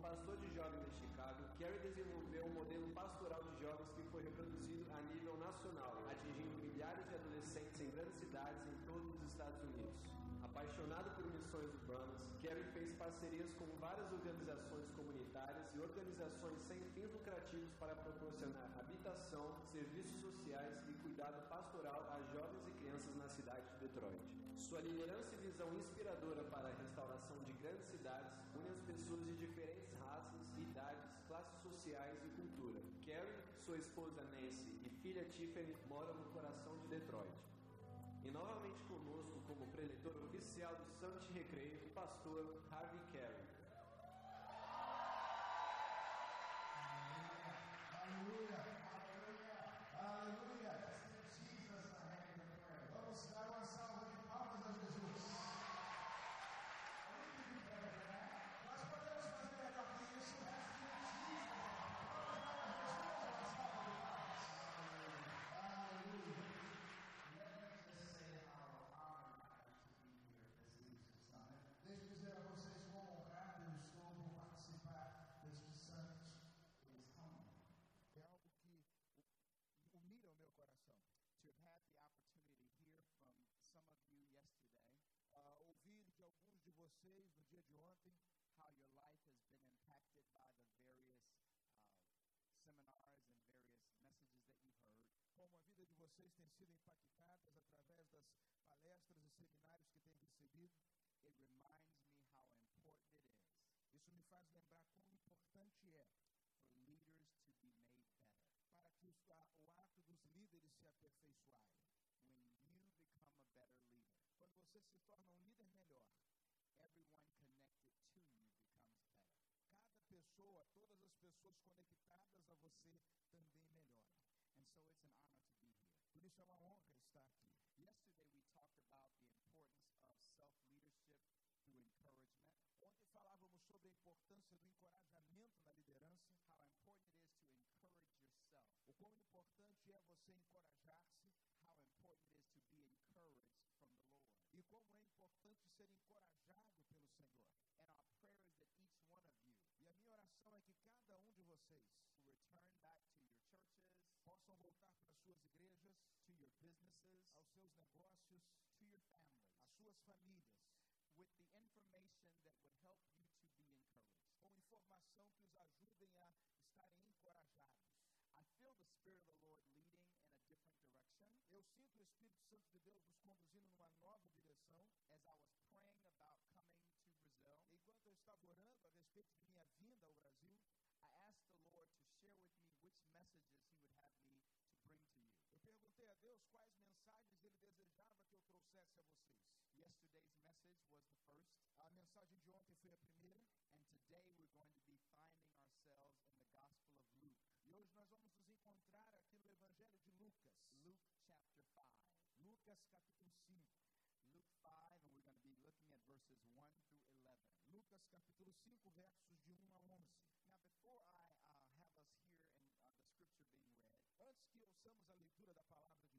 pastor de jovens em Chicago, Kerry desenvolveu um modelo pastoral de jovens que foi reproduzido a nível nacional, atingindo milhares de adolescentes em grandes cidades em todos os Estados Unidos. Apaixonado por missões urbanas, Kerry fez parcerias com várias organizações comunitárias e organizações sem fins lucrativos para proporcionar habitação, serviços sociais e cuidado pastoral a jovens e crianças na cidade de Detroit. Sua liderança e visão inspiradora para a restauração de grandes cidades sua esposa Nancy e filha Tiffany moram no coração de Detroit. E novamente conosco como preletor oficial do Summit Recreio, o pastor dia how your life has been impacted by the various uh, seminars and various messages that you've heard. como a vida de vocês tem sido impactadas através das palestras e seminários que têm recebido. It reminds me how important it is Isso me faz lembrar quão importante é for leaders to be made better. para que a- o ato dos líderes se aperfeiçoarem. When you become a better leader, Quando você se torna um líder melhor, pessoa, todas as pessoas conectadas a você também melhoram. And so it's an honor to be here. Por isso é uma honra estar aqui. Yesterday we talked about the importance of self-leadership through encouragement, Ontem falávamos sobre a importância do encorajamento na liderança, how important it is to encourage yourself, o quão importante é você encorajar-se how important it is to be encouraged from the Lord. e como é importante ser encorajado pelo Senhor. Vocês return back to your churches, possam voltar para suas igrejas, to your businesses, aos seus negócios, to your families, às suas famílias, with the information that would help you to be encouraged. com informação que os ajudem a estarem encorajados. I feel the Spirit of the Lord leading in a different direction Eu sinto o Espírito Santo de Deus nos conduzindo numa nova direção. as I was praying about coming to Brazil. Enquanto eu estava orando a respeito de minha vinda ao Brasil, Deus quais mensagens ele desejava que eu trouxesse a vocês. Yesterday's message was the first, A mensagem de ontem foi a primeira, and today we're going to be finding ourselves in the Gospel of Luke, e hoje nós vamos nos encontrar aqui no Evangelho de Lucas. Luke chapter 5. Lucas capítulo 5. Luke 5, and we're going to be looking at verses 1 through 11. Lucas capítulo 5, versos de 1 a 11. Now, before I uh, have us here in uh, the scripture being read, Antes que ouçamos a leitura da palavra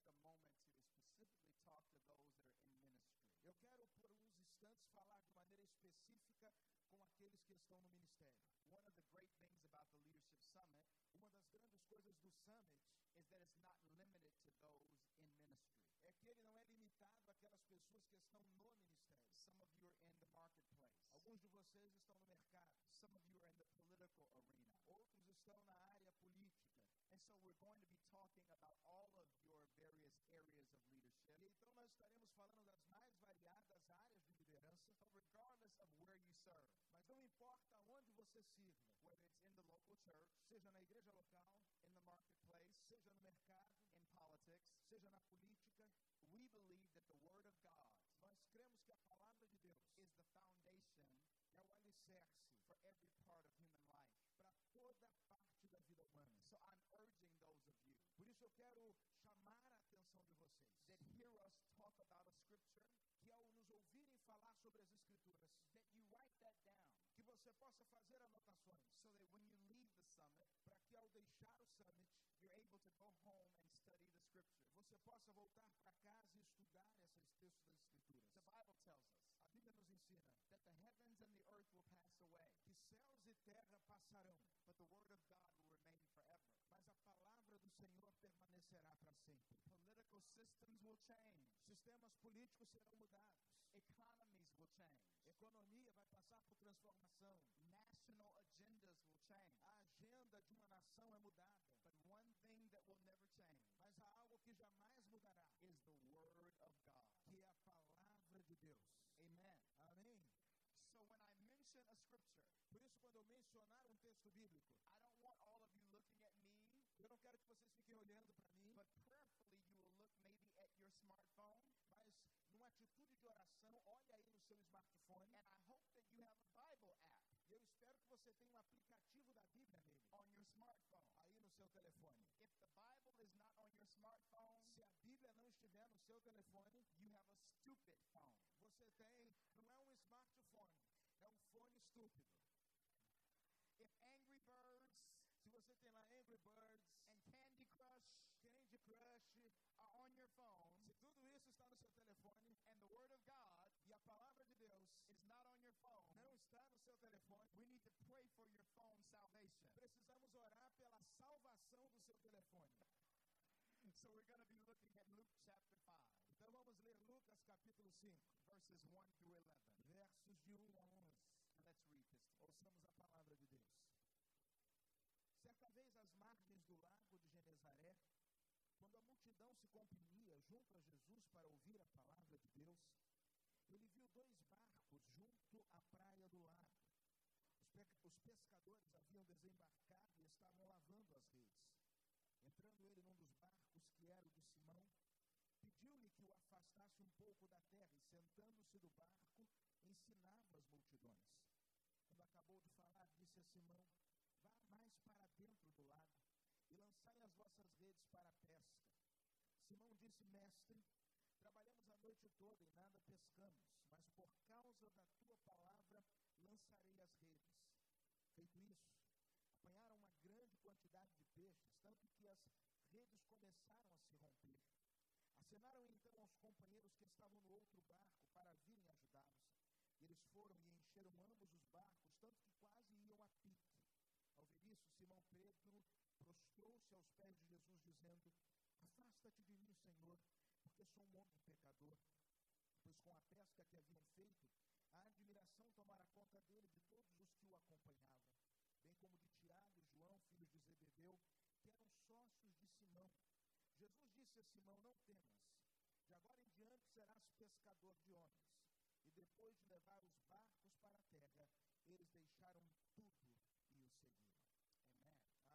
take a moment to specifically talk to those that are in ministry. eu quero por uns instantes falar de maneira específica com aqueles que estão no ministério. One of the great things about the Leadership Summit Uma das grandes coisas do Summit is that it's not limited to those in ministry. é que ele não é limitado àquelas pessoas que estão no ministério. Some of you are in the marketplace. Alguns de vocês estão no mercado, Some of you are in the political arena. outros estão na área política. And so we're going to be talking about all of falando das mais variadas áreas de liderança, regardless of where you serve, mas não importa onde você sirva, whether it's in the local church, seja na igreja local, in the marketplace, seja no mercado, in politics, seja na política, we believe that the Word of God nós cremos que a palavra de Deus is the foundation é o alicerce for every part of human life. para toda parte da vida humana. So I'm urging those of you Por isso eu quero chamar a atenção de vocês that hear us falar sobre as escrituras. That you write that down. Que você possa fazer anotações. So that when you leave the summit, para que ao deixar o summit, you're able to go home and study the scripture. Você possa voltar para casa e estudar esses textos das escrituras. The Bible tells us. A Bíblia nos ensina that the heavens and the earth will pass away. Que céus e terra passarão, but the word of God will remain forever. Mas a palavra do Senhor permanecerá para sempre. Political systems will change. Sistemas políticos serão mudados. Economies will change. Economia vai passar por transformação. National agendas will change. A agenda de uma nação é mudada. But one thing that will never change Mas há algo que jamais mudará, is the Word of God. que é a palavra de Deus. Amen. Amém? So when I mention a scripture, Por isso, quando eu mencionar um texto bíblico, I don't want all of you looking at me, eu não quero que vocês fiquem olhando para mim, but prayerfully you will look maybe at your smartphone, mas numa atitude de oração, e eu espero que você tenha um aplicativo da Bíblia nele, on your smartphone. aí no seu telefone. If the Bible is not on your smartphone, Se a Bíblia não estiver no seu telefone, you have a stupid phone. você tem, não é um smartphone, é um fone estúpido. If Angry Birds Se você tem lá Angry Birds, and Candy Crush Candy Crush, are on your phone se tudo isso está no seu telefone and the Word of God e a palavra de Deus is not on your phone, não está no seu telefone, we need to pray for your phone salvation. Precisamos orar pela salvação do seu telefone. So we're going to be looking at Luke chapter 5, Então vamos ler Lucas capítulo 5, verses 1 through 11. versos de 1 a 11. Let's read this. Ouçamos a palavra de Deus. Certa vez às margens do lago de Genezaré, quando a multidão se comprimia junto a Jesus para ouvir a palavra de Deus, ele viu dois barcos junto à praia do lago. Os, pe- os pescadores haviam desembarcado e estavam lavando as redes. Entrando ele num dos barcos, que era o de Simão, pediu-lhe que o afastasse um pouco da terra e, sentando-se do barco, ensinava as multidões. Quando acabou de falar, disse a Simão: Vá mais para dentro do lago e lançai as vossas redes para a pesca. Simão disse: Mestre, trabalhamos a noite toda e nada pescamos, mas por causa da tua palavra lançarei as redes. Feito isso, apanharam uma grande quantidade de peixes, tanto que as redes começaram a se romper. Acenaram então aos companheiros que estavam no outro barco para virem ajudá-los. Eles foram e encheram ambos os barcos, tanto que quase iam a pique. Ao ver isso, Simão Pedro prostrou-se aos pés de Jesus, dizendo: Afasta-te de mim, Senhor, porque sou um homem pecador. Pois com a pesca que haviam feito, a admiração tomara conta dele de todos os que o acompanhavam, bem como de Tiago e João, filhos de Zebedeu, que eram sócios de Simão. Jesus disse a Simão: Não temas, de agora em diante serás pescador de homens. E depois de levar os barcos para a terra, eles deixaram tudo e o seguiram. Amém.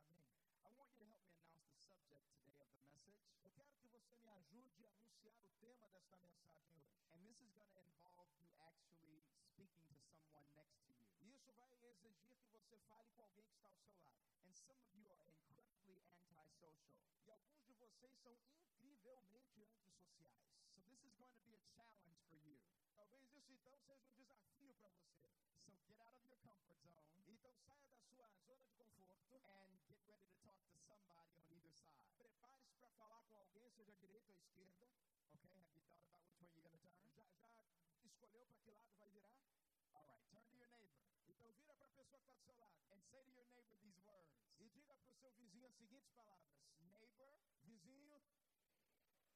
Amém. I want you to help me announce the subject today of the message. Eu quero que você me ajude a anunciar o tema desta mensagem hoje. And this is going to involve speaking to someone next to you. Isso vai exigir que você fale com alguém que está ao seu lado. And some of you are incredibly antisocial. E alguns de vocês são incrivelmente antissociais. So this is going to be a challenge for you. Talvez isso então seja um desafio para você. So get out of your comfort zone Então saia da sua zona de conforto, and get ready to talk to somebody on either side. prepare-se para falar com alguém, seja à direita ou à esquerda. Pessoa que está do seu lado and say to your neighbor these words. e diga para o seu vizinho as seguintes palavras: Neighbor, Vizinho,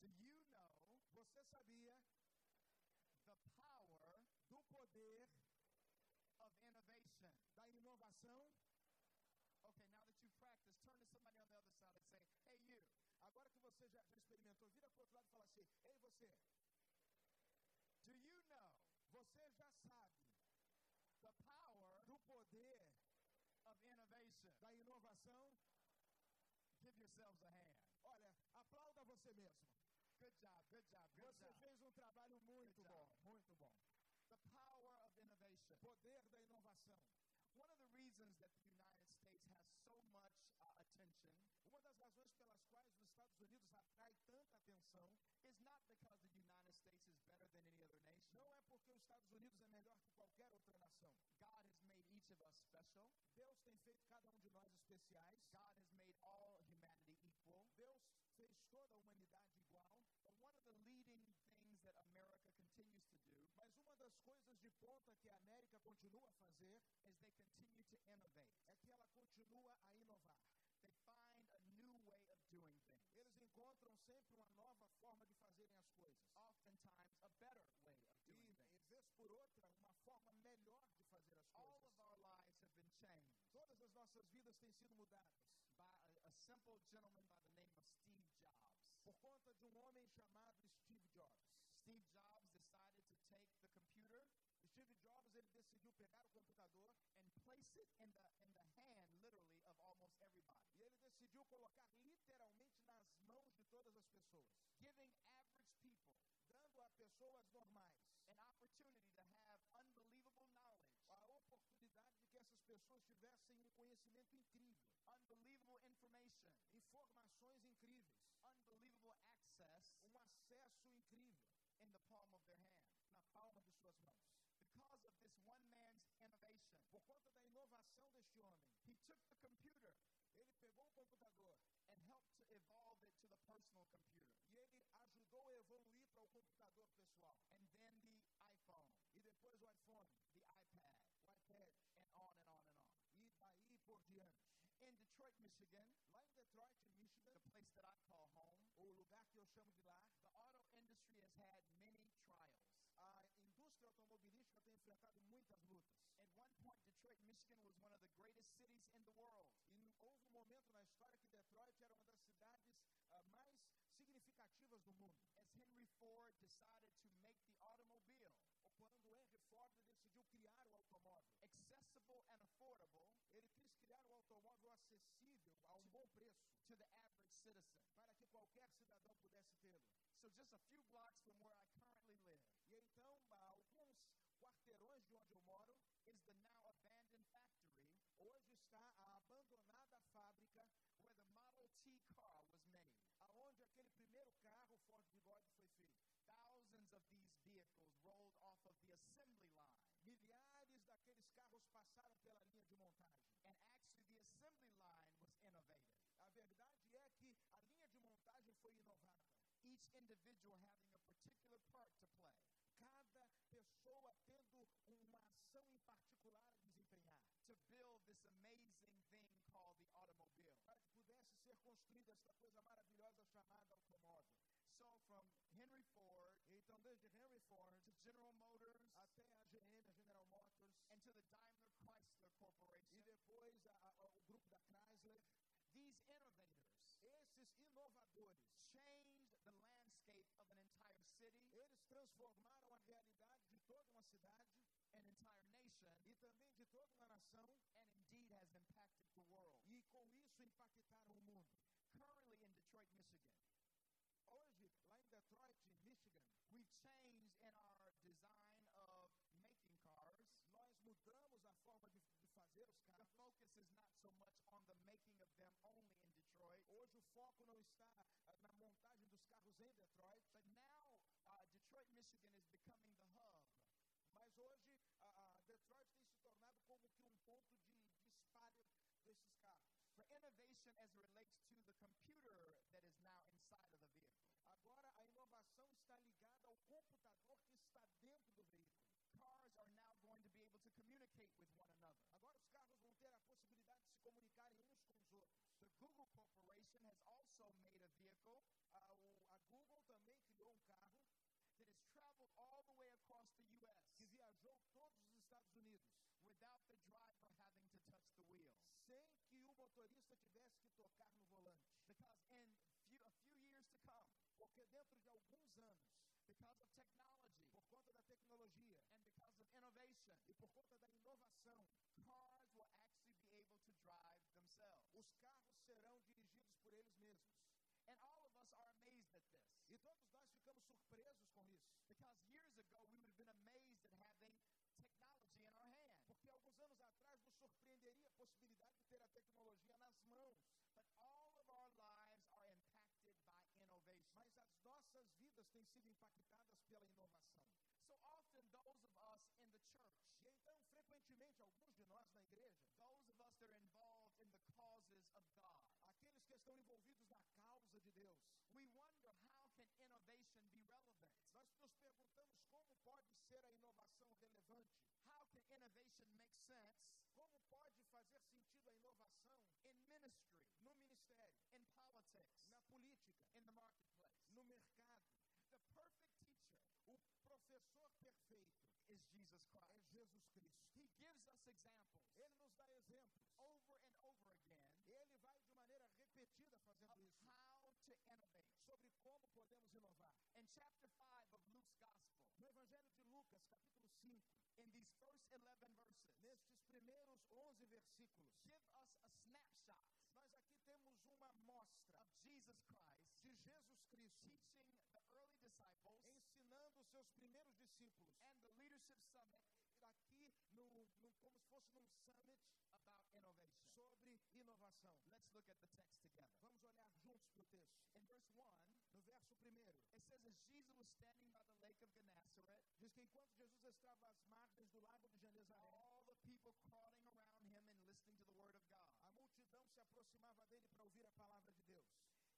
do you know você sabia the power do poder of innovation? da inovação? Okay, now that you've practiced, turn to somebody on the other side and say, hey, you, Agora que você já, já experimentou, vira para o outro lado e fala assim: Ei, você, do you know você já sabe the power do poder of innovation? da inovação? Give yourselves a hand. Olha, aplauda você mesmo. Good job, good job, good Você job. fez um trabalho muito Good bom, job. muito bom. The power of innovation. Poder da inovação. One of the reasons that the United States has so much uh, attention Uma das razões pelas quais os Estados Unidos atrai tanta atenção is not because the United States is better than any other nation. não é porque os Estados Unidos é melhor que qualquer outra nação. God has made each of us special. Deus tem feito cada um de nós especiais. God has made all humanity equal. Deus fez toda a humanidade igual. But one of the leading things that America continues to do Mas uma das coisas de ponta que a América continua a fazer is they continue to innovate. é que ela continua a inovar. They find a new way of doing sempre uma nova forma de fazerem as coisas. oftentimes a better way of E, doing e things. vez por outra, uma forma melhor de fazer as All coisas. of our lives have been changed Todas as nossas vidas têm sido mudadas. By a, a simple gentleman by the name of Steve Jobs. por conta de um homem chamado Steve Jobs. Steve Jobs decided to take the computer. Steve Jobs ele decidiu pegar o computador and place it in the in the hand literally of almost everybody, e ele decidiu colocar literalmente nas mãos de todas as pessoas, giving average people. dando a pessoas normais an opportunity to have unbelievable knowledge, a oportunidade de que essas pessoas tivessem um conhecimento incrível, unbelievable information, informações incríveis, unbelievable access. Um acesso incrível. In the palm of their hand. na palma de suas mãos. Because of this one man's innovation, Por conta da inovação deste homem, he took the computer ele pegou o computador. and helped to evolve it to the personal computer, e ele ajudou a evoluir Detroit, Michigan, em Detroit, Michigan, the place that I call home, o lugar que eu chamo de lar, the auto industry has had many trials. a indústria automobilística tem enfrentado muitas lutas. At one point, Detroit, Michigan was one of the greatest cities in the world. E houve um momento na história que Detroit era uma das cidades ah, mais significativas do mundo. As Henry Ford decided to make the automobile Quando Henry Ford decidiu criar o automóvel, accessible and affordable ele quis criar acessível a um bom preço to the average citizen. para que qualquer cidadão pudesse tê-lo. So, just a few blocks from where I currently live E então, a alguns quarteirões de onde eu moro, is the now abandoned factory hoje está a abandonada fábrica where the Model T car was made. aonde aquele primeiro carro Ford Bigode foi feito. Thousands of these vehicles rolled off of the assembly line. Milhares daqueles carros passaram pela linha de montagem. Assembly line was innovative. A verdade é que a linha de montagem foi inovada. Each individual having a particular part to play. Cada pessoa tendo uma ação em particular a desempenhar to build this amazing thing called the automobile. para que pudesse ser construída esta coisa maravilhosa chamada automóvel. So from Henry Ford Então, desde Henry Ford to General Motors até a GM, a General Motors, and to the Daimler Chrysler e Corporation, depois o grupo da Chrysler, these innovators esses inovadores, changed the landscape of an entire city, eles transformaram a realidade de toda uma cidade an entire nation, e também de toda uma nação and indeed has impacted the world. e com isso impactaram o mundo. Currently in Detroit, Michigan, Hoje, lá em Detroit, Michigan, we've changed in our design of making cars. nós mudamos a forma de, de fazer os The focus is not so much on the making of them only in Detroit, Hoje o foco não está ah, na montagem dos carros em Detroit, but now uh, Detroit, Michigan is becoming the hub mas hoje a, a Detroit tem se tornado como que um ponto de, de espalho desses carros. for innovation as it relates to the computer that is now inside of the vehicle. Agora a inovação está ligada ao computador que está dentro do veículo. Cars are now going to be able to communicate with one another. Agora os carros vão ter a comunicarem uns com os outros. The Google Corporation has also made a vehicle A, o- a Google também criou um carro that has traveled all the way across the U.S. que viajou todos os Estados Unidos without the driver having to touch the wheel. sem que o motorista tivesse que tocar no volante. Because in few, a few years to come, Porque dentro de alguns anos, because of technology por conta da tecnologia and because of innovation, e por conta da inovação, cars will actually os carros serão dirigidos por eles mesmos. And all of us are amazed at this. E todos nós ficamos surpresos com isso. Because years ago, we would have been amazed at having technology in our hand. Porque alguns anos atrás nos surpreenderia a possibilidade de ter a tecnologia nas mãos. But all of our lives are impacted by innovation. Mas as nossas vidas têm sido impactadas pela inovação. So often, those of us in the pode ser a inovação relevante? How can innovation make sense? Como pode fazer sentido a inovação in ministry, no ministério, in politics, na política, in the marketplace, no mercado? The perfect teacher, o professor perfeito, is Jesus Christ. É Jesus Cristo. He gives us examples. Ele nos dá exemplos. Over and over again. Ele vai de maneira repetida fazendo isso. How to innovate. Sobre como podemos inovar. In chapter 5 of Luke's gospel. Evangelho de Lucas, capítulo 5, in these first 11 verses, nestes primeiros 11 versículos, give us a snapshot. Nós aqui temos uma amostra of Jesus Christ. de Jesus Cristo. Teaching the early disciples. Ensinando os seus primeiros discípulos. And the leadership summit. Aqui no, no- como se fosse num summit about innovation. sobre inovação. Let's look at the text together. Vamos olhar juntos para o texto. In verse 1, No verso primeiro, it says, As Jesus was standing by the lake diz que enquanto Jesus estava às margens do lago de Genezaré, all the people crowding around him and listening to the word of God. a multidão se aproximava dele para ouvir a palavra de Deus.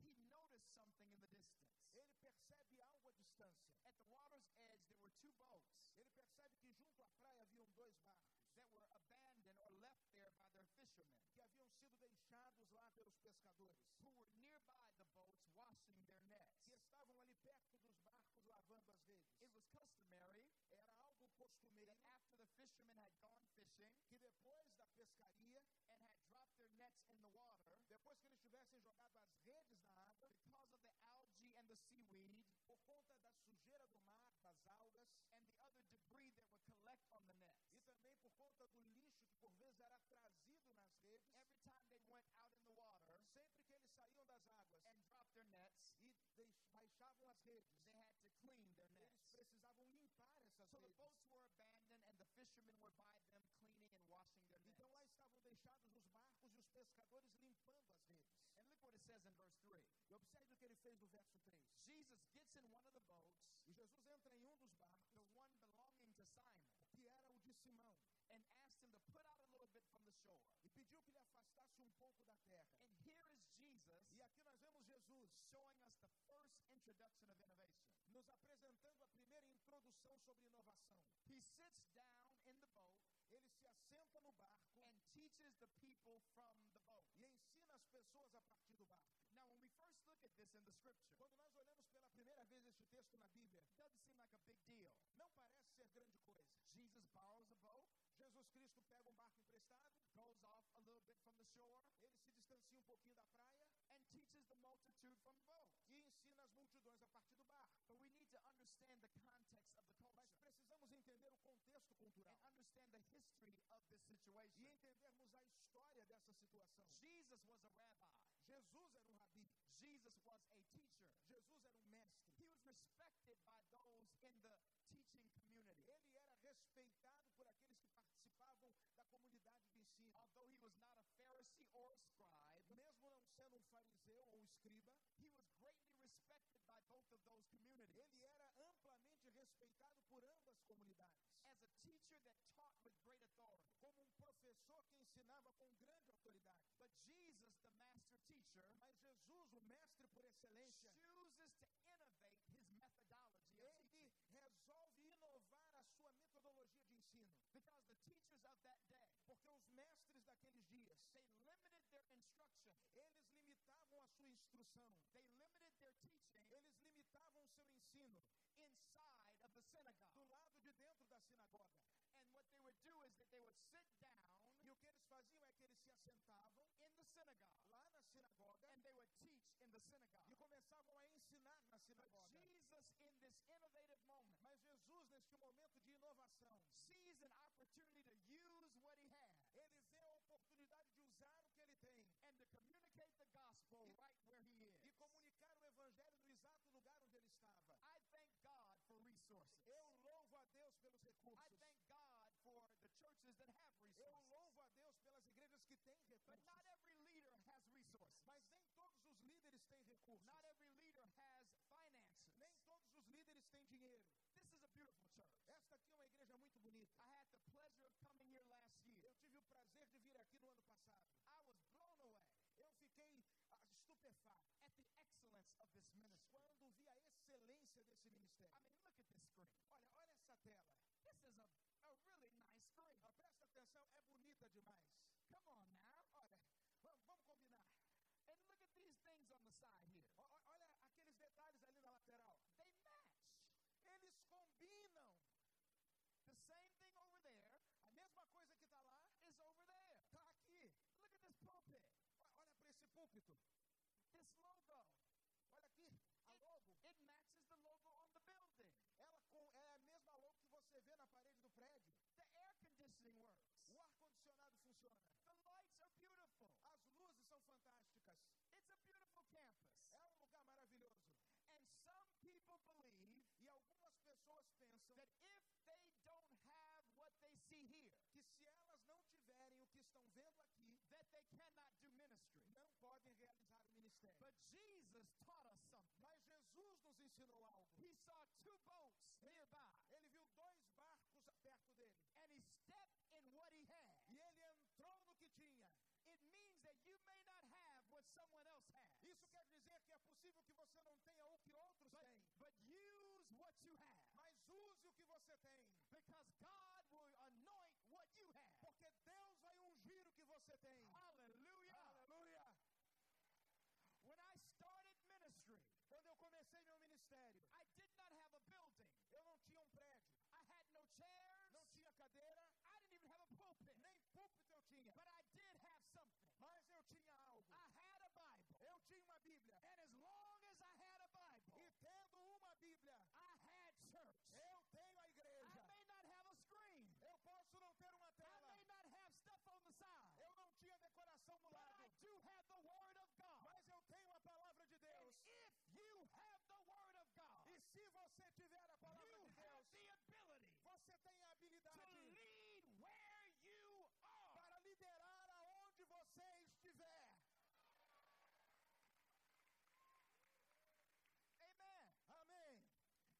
He noticed something in the distance. Ele percebe algo à distância. At the water's edge, there were two boats Ele percebe que junto à praia haviam dois barcos that were abandoned or left there by their fishermen, que haviam sido deixados lá pelos pescadores, who were nearby Costumeiro that after the fishermen had gone fishing que depois da pescaria, and had dropped their nets in the water, depois que eles tivessem jogado as redes na água, because of the algae and the seaweed. por conta da sujeira do mar, das algas, and the other debris that would collect on the nets, e também por conta do lixo que por vezes era trazido nas redes, every time they went out in the water sempre que eles saíam das águas and dropped their nets, e baixavam as redes, they had to clean their eles nets. precisavam So the boats were abandoned and the fishermen were by them cleaning and washing their nets. Então lá estavam deixados os barcos e os pescadores limpando as redes. And look what it says in verse 3. E observe o que ele fez no verso 3. Jesus gets in one of the boats, E Jesus entra em um dos barcos, the one belonging to Simon, que era o de Simão, and asked him to put out a little bit from the shore. e pediu que lhe afastasse um pouco da terra. And here is Jesus E aqui nós vemos Jesus showing us the first introduction of innovation. Nos apresentando a primeira introdução sobre inovação. He sits down in the boat Ele se assenta no barco and teaches the people from the boat. e ensina as pessoas a partir do barco. Now, when we first look at this in the scripture, Quando nós olhamos pela primeira vez este texto na Bíblia, it doesn't seem like a big deal. não parece ser grande coisa. Jesus borrows a boat, Jesus Cristo pega um barco emprestado, goes off a little bit from the shore, ele se distancia um pouquinho da praia and teaches the multitude from the boat. To understand the context of the Mas culture precisamos entender o contexto cultural and understand the history of this situation. e entendermos a história dessa situação. Jesus was a rabbi. Jesus era um rabi, Jesus was a teacher. Jesus era um mestre. He was respected by those in the teaching community. Ele era respeitado por aqueles que participavam da comunidade de ensino. Although he was not a Pharisee or a scribe, Mesmo não sendo um fariseu ou um escriba, he was greatly respected by both of those communities. ele respeitado por ambas comunidades. As a teacher that taught with great authority. Como um professor que ensinava com grande autoridade. But Jesus, the master teacher, Mas Jesus, o mestre por excelência, chooses to innovate his methodology ele resolve inovar a sua metodologia de ensino. Because the teachers of that day, Porque os mestres daqueles dias, they limited their instruction, eles limitavam a sua instrução, they limited their teaching eles limitavam o seu ensino inside of the synagogue. Do lado de dentro da sinagoga. And what they would do is that they would sit down E o que eles faziam é que eles se assentavam in the synagogue lá na sinagoga and they would teach in the synagogue. e começavam a ensinar na But sinagoga. Jesus, in this innovative moment, Mas Jesus, neste momento de inovação, sees an opportunity to use what he has ele vê a oportunidade de usar o que ele tem and to communicate the gospel right where he is. e comunicar o evangelho no exato lugar onde ele estava. I thank God for resources. Eu louvo a Deus pelos I recursos. thank God for the churches that have Eu resources. louvo a Deus pelas igrejas que têm But recursos. not every leader has resources. Mas nem todos os líderes têm recursos. Not every leader has finances. Nem todos os líderes têm dinheiro. This is a beautiful church. Esta aqui é uma igreja muito bonita. I had the pleasure of coming here last year. Eu tive o prazer de vir aqui no ano passado. I was blown away Eu fiquei ah, estupefato at the excellence of this ministry. quando vi a excelência desse ministério. I mean, demais. Come on now. Olha, vamos, combinar. And look at these things on the side here. O, olha aqueles detalhes ali na lateral. They match. Eles combinam. The same thing over there. A mesma coisa que está lá is over there. Está aqui. Look at this pulpit. Olha para esse púlpito. This logo. Olha aqui. A logo. It, it matches the logo on the building. Ela com, é a mesma logo que você vê na parede do prédio. The air conditioning works. Estão vendo aqui, that they cannot do ministry. não podem realizar o ministério. But Jesus taught us something. Mas Jesus nos ensinou algo. He saw two boats nearby, Ele viu dois barcos perto dele. and he stepped in what he had. E ele entrou no que tinha. It means that you may not have what someone else has, Isso quer dizer que é possível que você não tenha o que outros but, têm. but use what you have, Mas use o que você tem. because God will anoint what you have. Porque Deus vai ungir o que você tem. Hallelujah. Aleluia! When I started ministry, Quando eu comecei meu ministério, I did not have a building. eu não tinha um prédio, I had no chairs. não tinha cadeira, I didn't even have a pulpit. nem púlpito eu tinha. But I did have something. Mas eu tinha algo. I had a Bible. Eu tinha uma Bíblia. And as long as I had a Bible, E tendo uma Bíblia, I had church. eu tenho a I igreja. may not have a screen. Eu posso não ter uma I tela. may not have stuff on the side. Eu não tinha decoração do But lado. I do have the Word of God. Mas eu tenho a palavra de And Deus. if you have the Word of God, E se você tiver a palavra you de Deus, você tem a habilidade lead where you are. para liderar aonde você estiver. Amen. Amém.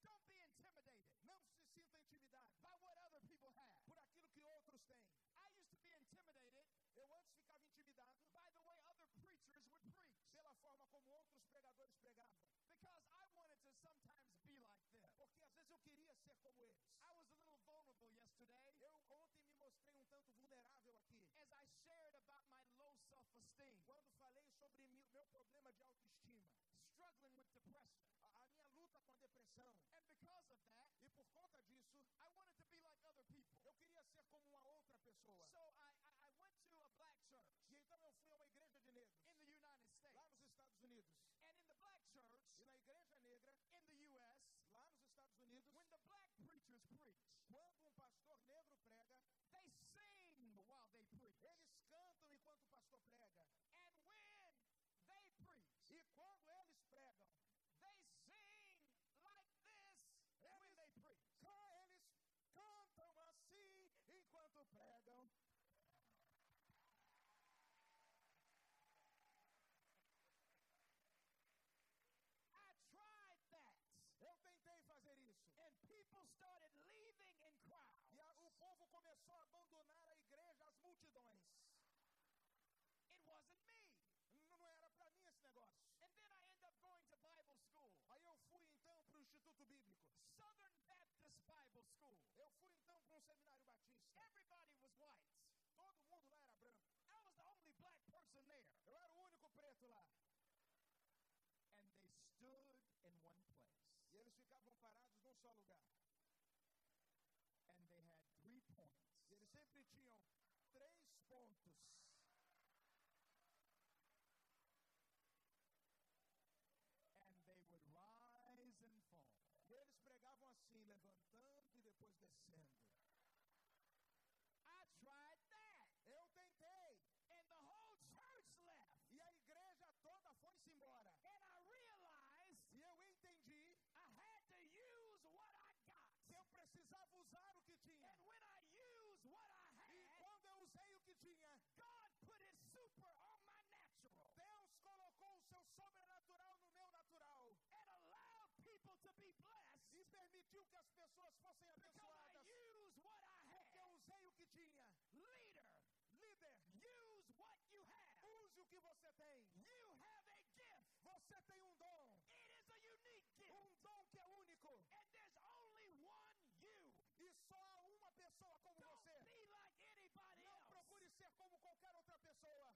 Don't be intimidated Não se sinta intimidado by what other people have. por aquilo que outros têm. I used to be intimidated Eu antes ficava intimidado by the way other preachers would preach pela forma como outros pregadores pregavam. because I wanted to sometimes be like them. Porque às vezes eu queria ser como eles. I was a little vulnerable yesterday Eu ontem me mostrei um tanto vulnerável aqui. as I shared about my low self esteem, Quando falei sobre meu problema de autoestima, struggling with depression. a, a minha luta com a depressão. And because of that, E por conta disso, I wanted to be like other people. eu queria ser como uma outra pessoa. So I, I, I went to a black church E então eu fui a uma igreja de negros, in the United States. lá nos Estados Unidos. And in the black church E na igreja negra, in the U.S., lá nos Estados Unidos, when the black preachers preach, quando um pastor negro prega, they sing while they preach. eles cantam enquanto o pastor prega. And when they preach, E quando eles pregam, they sing like this when they preach. eles cantam assim enquanto pregam. I tried that. Eu tentei fazer isso. And people started leaving in crowds. E a- o povo começou a abandonar a igreja, as multidões. It wasn't me. N- Não era para mim esse negócio. And then I end up going to Bible school, Aí eu fui então para o Instituto Bíblico. Southern Baptist Bible School. Eu fui então para um seminário batista. Everybody was white. Todo mundo lá era branco. I was the only black person there. Eu era o único preto lá. And they stood in one place. E eles ficavam parados num só lugar. And they had three points. E eles sempre tinham três pontos. And they would rise and fall. E eles pregavam assim, levantando depois descendo. I tried that. Eu tentei. And the whole church left. E a igreja toda foi-se embora. And I realized E eu entendi I had to use what I got. que eu precisava usar o que tinha. And when I used what I E had, quando eu usei o que tinha, God put his super on my natural Deus colocou o seu sobrenatural no meu natural. and allowed people to be blessed E permitiu que as pessoas fossem abençoadas. Porque eu usei o que tinha. Leader, Líder, use what you have. use o que você tem. You have a gift. Você tem um dom. It is a unique gift. Um dom que é único. And there's only one you. E só há uma pessoa como Don't você. be like anybody Não else. procure ser como qualquer outra pessoa.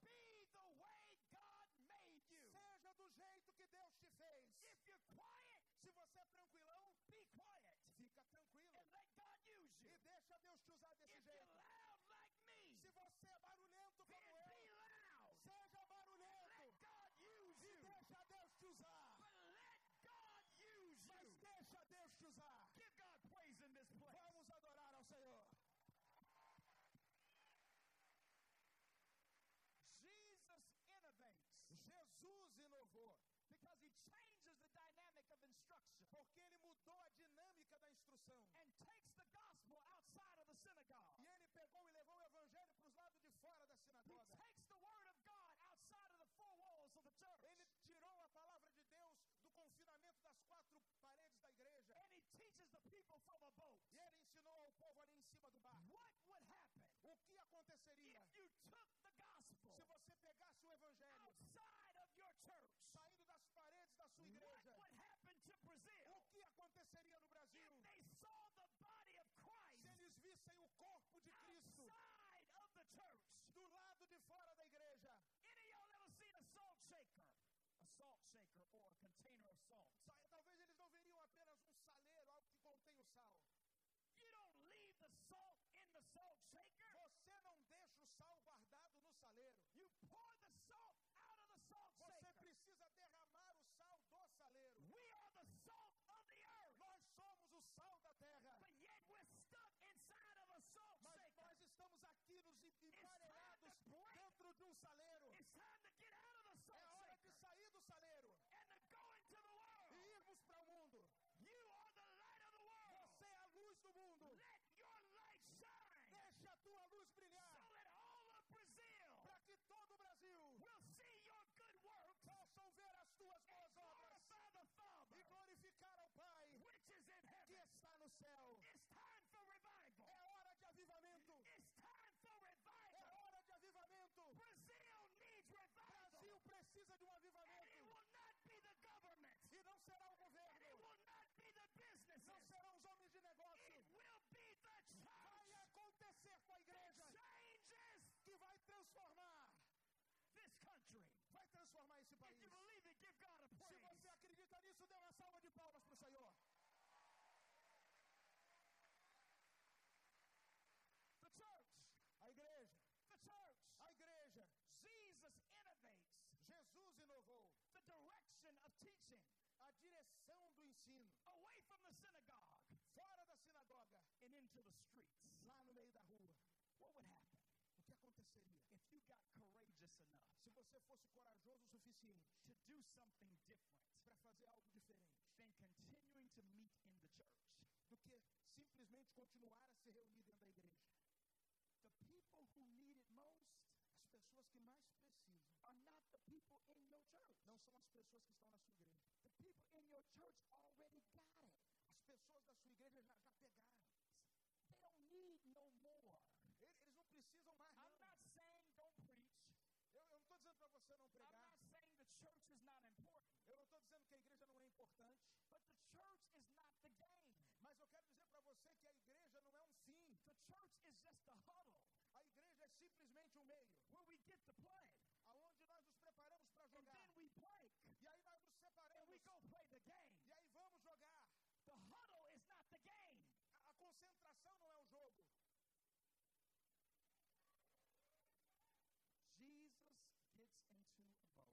tranquilo. E deixa Deus te usar desse jeito. Se você é barulhento como eu, seja barulhento. E deixa Deus te usar. Mas deixa Deus te usar. Vamos adorar ao Senhor. Jesus innovates. Jesus inovou. Because he changes the dynamic of instruction. Porque ele synagogue. E ele pegou e levou o evangelho para os lados de fora da He sinagoga. takes the word of God outside of the four walls of the church. Ele tirou a palavra de Deus do confinamento das quatro paredes da igreja. And he teaches the people from a boat. E ele ensinou ao povo ali em cima do barco. What would happen O que aconteceria if you took the gospel se você pegasse o evangelho outside of your church? saindo das paredes da sua What igreja? would happen to Brazil O que aconteceria no Brasil corpo de Cristo outside of the church? do lado de fora da igreja? Any of y'all ever seen a salt shaker? A salt shaker or a container of salt. Talvez eles não veriam apenas um saleiro, algo que contém o sal. You don't leave the the salt dentro de um saleiro. It's time to get out of the É hora de sair do saleiro e irmos para o mundo. You are the light of the world. Você é a luz do mundo. Let your light shine Deixa a tua luz brilhar para que todo o Brasil possam ver as tuas boas obras e glorificar ao Pai que está no céu. It's time for revival. É hora de avivamento. It's time for É revival. hora de avivamento. Brazil needs revival. Brasil precisa de um avivamento. E não será o governo. Não serão os homens de negócio. Vai acontecer com a igreja que vai transformar. Vai transformar esse país. you believe it, give God a Se praise. você acredita nisso, dê uma salva de palmas para o Senhor. The church, A igreja. the church. A igreja. Jesus innovates Jesus inovou the direction of teaching a direção do ensino away from the synagogue fora da sinagoga, and into the streets. lá no meio da rua. What would happen O que aconteceria if you got courageous enough se você fosse corajoso o suficiente to do something different para fazer algo diferente than continuing to meet in the church? do que simplesmente continuar a se reunir dentro da igreja? The people who need it most As pessoas que mais precisam are not the people in your church. não são as pessoas que estão na sua igreja. The people in your church already got it. As pessoas da sua igreja já, já pegaram. They don't need no more. Eles, eles não precisam mais. I'm Não. not saying don't preach. Eu, eu não estou dizendo para você não I'm pregar. not saying the church is not important. Eu não estou dizendo que a igreja não é importante. But the church is not the game. Mas eu quero dizer para você que a igreja não é um fim. The church is just a huddle A igreja é simplesmente um meio. To play. Aonde nós nos preparamos para And jogar. then we break. E aí nós nos And separamos. we go play the game. E aí vamos jogar. The huddle is not the game. A, a concentração não é o jogo. Jesus gets into a boat,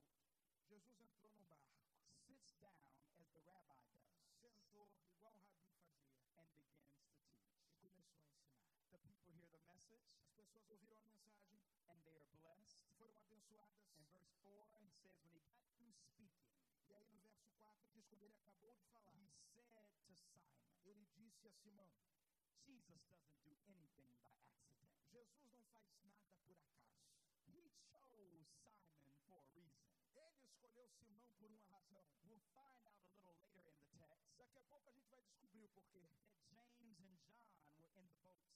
Jesus entrou no barco. sits down as the rabbi does, Sentou igual o Rabi fazia. and begins to teach. E começou a ensinar. The people hear the message As pessoas ouviram a mensagem. And they are blessed. Foram abençoadas. And verse 4 he says, when he got through speaking, E aí no verso 4 diz quando ele acabou de falar. he said to Simon, Ele disse a Simão. Jesus doesn't do anything by accident. Jesus não faz nada por acaso. He chose Simon for a reason. Ele escolheu Simão por uma razão. We'll find out a little later in the text Daqui a pouco a gente vai descobrir o porquê. that James and John were in the boats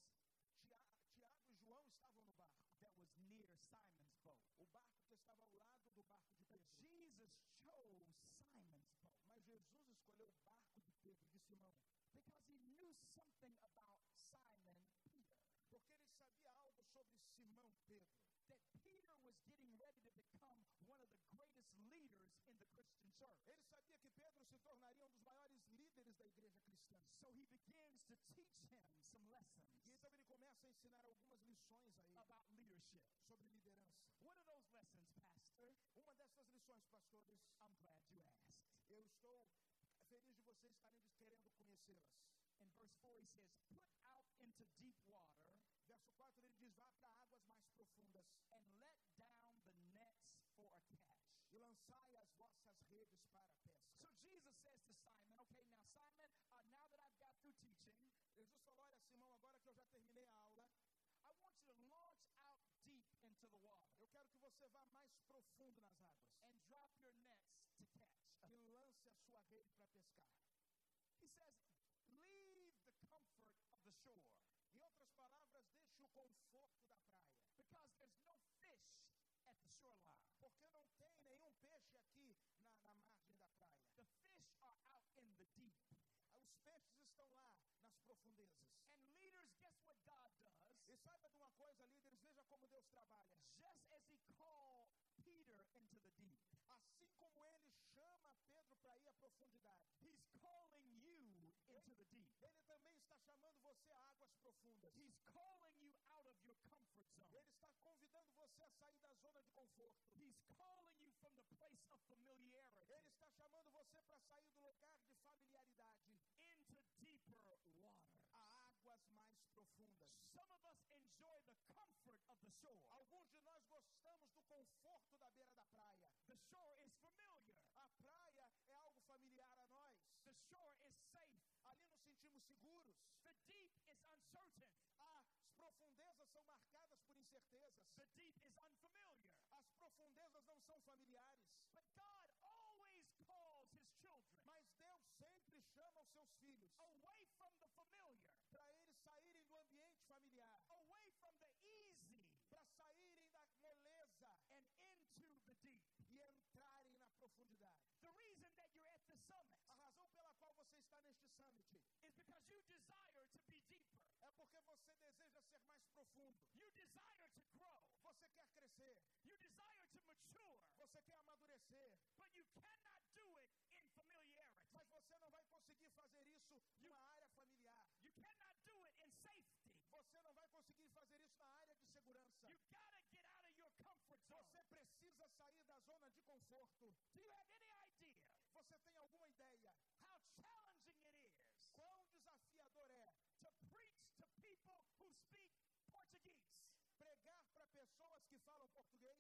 Tia- Tiago e João estavam no barco. that was near Simon's boat. O barco que estava ao lado do barco de Pedro. Jesus chose Simon's boat Mas Jesus escolheu o barco de Pedro, de Simão. because he knew something about Simon Peter. Porque ele sabia algo sobre Simão Pedro. That Peter was getting ready to become one of the greatest leaders in the Christian church. Ele sabia que Pedro se tornaria um dos maiores líderes da igreja cristã. So he begins to teach him some lessons E então ele começa a ensinar algumas lições a ele about leadership. sobre pastores glad you asked. Eu estou feliz de vocês estarem querendo conhecê-las. In verse 4 he says, put out into deep water. Verso 4 ele diz, vá para águas mais profundas. And let down the nets for a catch. E lançai as vossas redes para a pesca. So Jesus says to Simon, okay, now Simon, uh, now that I've got through teaching. Jesus falou, olha Simão, agora que eu já terminei a aula. I want you to launch out deep into the water. Eu quero que você vá mais profundo nas águas. Rede para pescar. He says, leave the comfort of the shore Em outras palavras, deixe o conforto da praia, because there's no fish at the shoreline. porque não tem nenhum peixe aqui na, na margem da praia. The fish are out in the deep. Os peixes estão lá nas profundezas. And leaders, guess what God does? E saiba de uma coisa, líderes, veja como Deus trabalha. Just as he called Peter into the deep, Assim como ele chama Pedro para ir à profundidade, he's calling you into the deep. ele também está chamando você a águas profundas. He's calling you out of your comfort zone. Ele está convidando você a sair da zona de conforto. He's calling you from the place of familiarity Ele está chamando você para sair do lugar de familiaridade into deeper water. a águas mais profundas. Some of us enjoy the comfort of the shore. Alguns de nós gostamos do conforto da beira da praia. The shore is familiar. A praia é algo familiar a nós. The shore is safe. Ali nos sentimos seguros. The deep is uncertain. As profundezas são marcadas por incertezas. The deep is unfamiliar. As profundezas não são familiares. But God always calls his children Mas Deus sempre chama os seus filhos away from the familiar, para eles saírem do ambiente familiar, away from the easy, para saírem da moleza and into the deep. e entrarem na profundidade. The reason that you're at the summit A razão pela qual você está neste summit to be deeper. é porque você deseja ser mais profundo. You desire to grow. Você quer crescer, You desire to mature. você quer amadurecer, But you cannot do it in familiarity. mas você não vai conseguir fazer isso numa área familiar. You cannot do it in safety. Você não vai conseguir fazer isso na área de segurança. You gotta get out of your comfort zone. Você precisa sair da zona de conforto. Do you have any idea Você tem alguma ideia how challenging it is quão desafiador é to preach to people who speak Portuguese? Pregar para pessoas que falam português?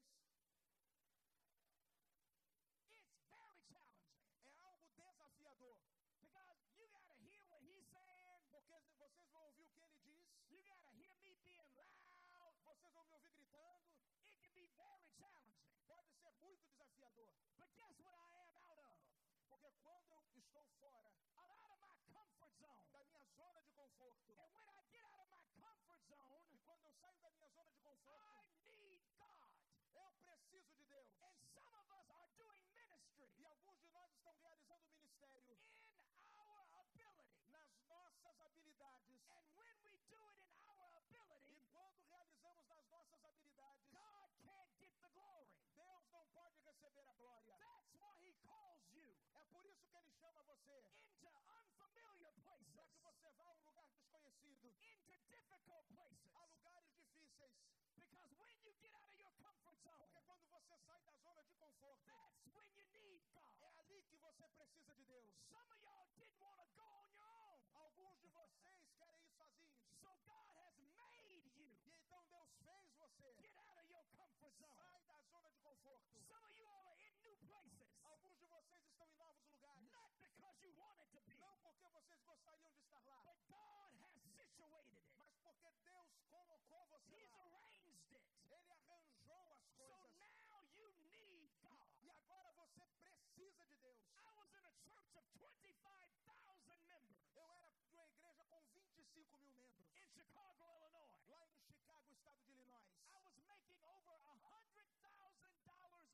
It's very challenging É algo desafiador, because you gotta hear what he's saying. porque vocês vão ouvir o que ele diz, You gotta hear me being loud. vocês vão me ouvir gritando. It can be very challenging. Pode ser muito desafiador, But guess what I am out of? porque quando eu estou fora I'm out of my comfort zone. da minha zona de conforto, And when I get out of my comfort zone, e quando eu saio da minha zona de conforto, I need God. eu preciso de Deus. And some of us are doing ministry E alguns de nós estão realizando o ministério in our ability. nas nossas habilidades. And when we do it in our ability, E quando realizamos nas nossas habilidades, God can't get the glory. Deus não pode receber a glória. That's why He calls you É por isso que ele chama você para que você vá a um lugar desconhecido, into difficult places. a lugares difíceis. Because when you get out of your comfort zone, Porque quando você sai da zona de conforto, that's when you need God. é ali que você precisa de Deus. Some of y'all didn't want to go on your own. Alguns de vocês querem ir sozinhos. So God has made you E então Deus fez você. get out of your comfort zone. Sai da zona de conforto. Some of you all are in new places, Alguns de vocês estão em novos lugares. not because you wanted to be, Não porque vocês gostariam de estar lá, but God has situated it. mas porque Deus colocou você He's lá. arranged it. Ele arranjou as So coisas. now you need God. E agora você precisa de Deus. I was in a church of 25,000 members Eu era de uma igreja com 25 mil membros. in Chicago, Illinois. Lá em Chicago, estado de Illinois. I was making over $100,000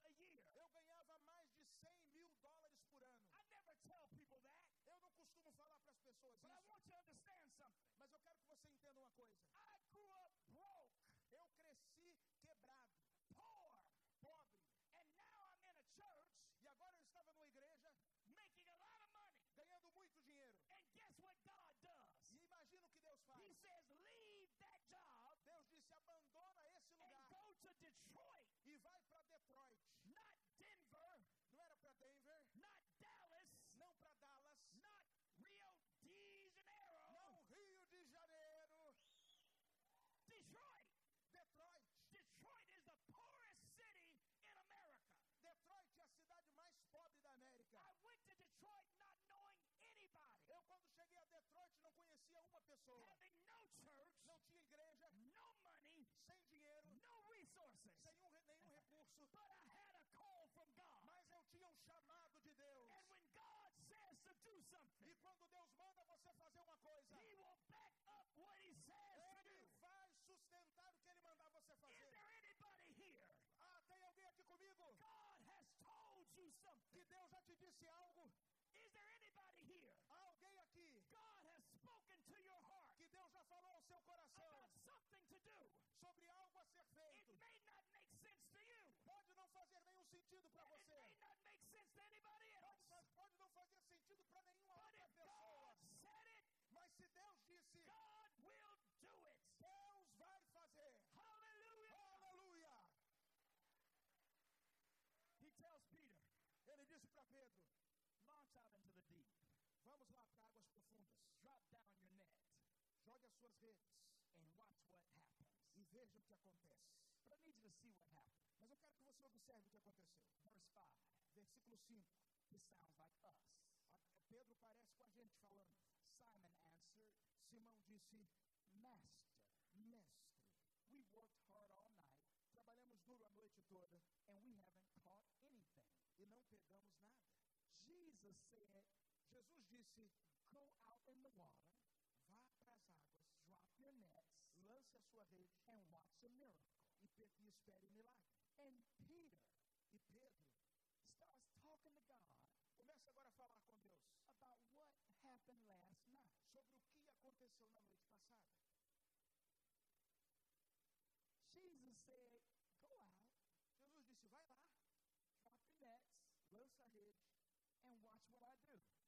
a year. Eu ganhava mais de 100 mil dólares por ano. I never tell people that, Eu não costumo falar para as pessoas but I isso, want you to understand something. mas eu quero que você entenda uma coisa. I grew up broke, Eu cresci quebrado, poor, pobre, and now I'm in a church e agora eu estava numa igreja making a lot of money. ganhando muito dinheiro. And guess what God does? E imagina o que Deus faz. He says, leave that job Deus disse: abandona esse and lugar go to Detroit, e vai para Detroit. not Denver, Não era para Denver, not Dallas, não para Dallas, not Rio de Janeiro, não Rio de Janeiro, Detroit. Detroit. Detroit is the poorest city in America. Detroit é a cidade mais pobre da América. I went to Detroit not knowing anybody, Eu, quando cheguei a Detroit, não conhecia uma pessoa. having no church, Não tinha igreja, no money, sem dinheiro, no resources. sem um nenhum recurso. isso, but I had a call from God. mas eu tinha um chamado de Deus. And when God says to do something, E quando Deus manda você fazer uma coisa, He will back up what He says to Ele vai sustentar o que Ele mandar você Is fazer. there anybody here? Ah, tem alguém aqui comigo? God has told you something. Que Deus já te disse algo? Is there anybody here? Há alguém aqui God has spoken to your heart que Deus já falou ao seu coração about something to do. sobre algo a ser It feito. may not make sense to you. Pode não fazer nenhum sentido para você. Pode, fa- pode não fazer sentido para nenhuma But outra pessoa. It, Mas se Deus disse, God will do it. Deus vai fazer. Hallelujah. Aleluia! He tells Peter, Ele disse para Pedro: launch out into the deep. Vamos lá para águas profundas. Drop down your net Jogue as suas redes and watch what happens. e veja o que acontece. But I need you to see what happened. Mas eu quero que você observe o que aconteceu. Verse 5. Versículo 5. This sounds like us. Pedro parece com a gente falando. Simon answered, Simão disse: Master, Mestre, we worked hard all night trabalhamos duro a noite toda and we haven't caught anything. e não pegamos nada. Jesus said, Jesus disse: Go out in the water, Vá para as águas, drop your nets, lance a sua rede and watch a miracle. e, e espere o milagre. And Peter E Pedro starts talking to God começa agora a falar com Deus about what happened last night. sobre o que aconteceu na noite passada. Jesus said, Go out, Jesus disse: Vai lá, drop your nets, lança a rede and watch what I do.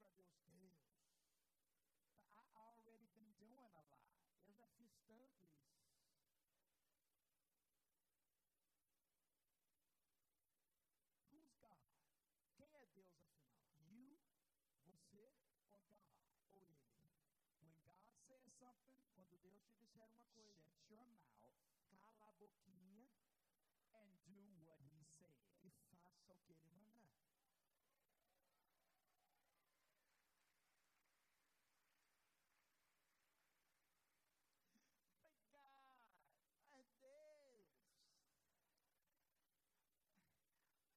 Para Deus: Deus, I already been doing a lot. eu já fiz tanto isso. Who's God? Quem é Deus afinal? You, você, Ou God? Ou Ele? when God says something, Quando Deus te disser uma coisa, shut your mouth cala a boquinha and do what He said. e faça o que Ele mandar. But God, Ai, Deus,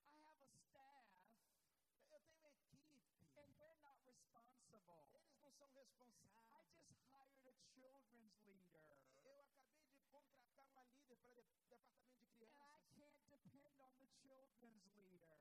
I have a staff, eu tenho equipe. and they're not responsible. São I just hired a children's leader, Eu acabei de contratar uma líder para o departamento de and I can't depend on the children's leader.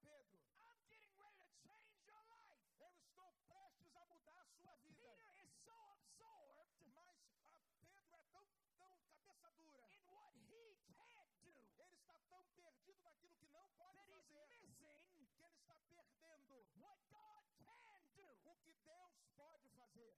Pedro: I'm getting ready to change your life. Eu estou prestes a mudar a sua vida. Peter is so absorbed Mas Pedro é tão, tão cabeça dura. in what he can't do Ele está tão perdido naquilo que não pode that fazer missing que ele está perdendo what God can do. o que Deus pode fazer.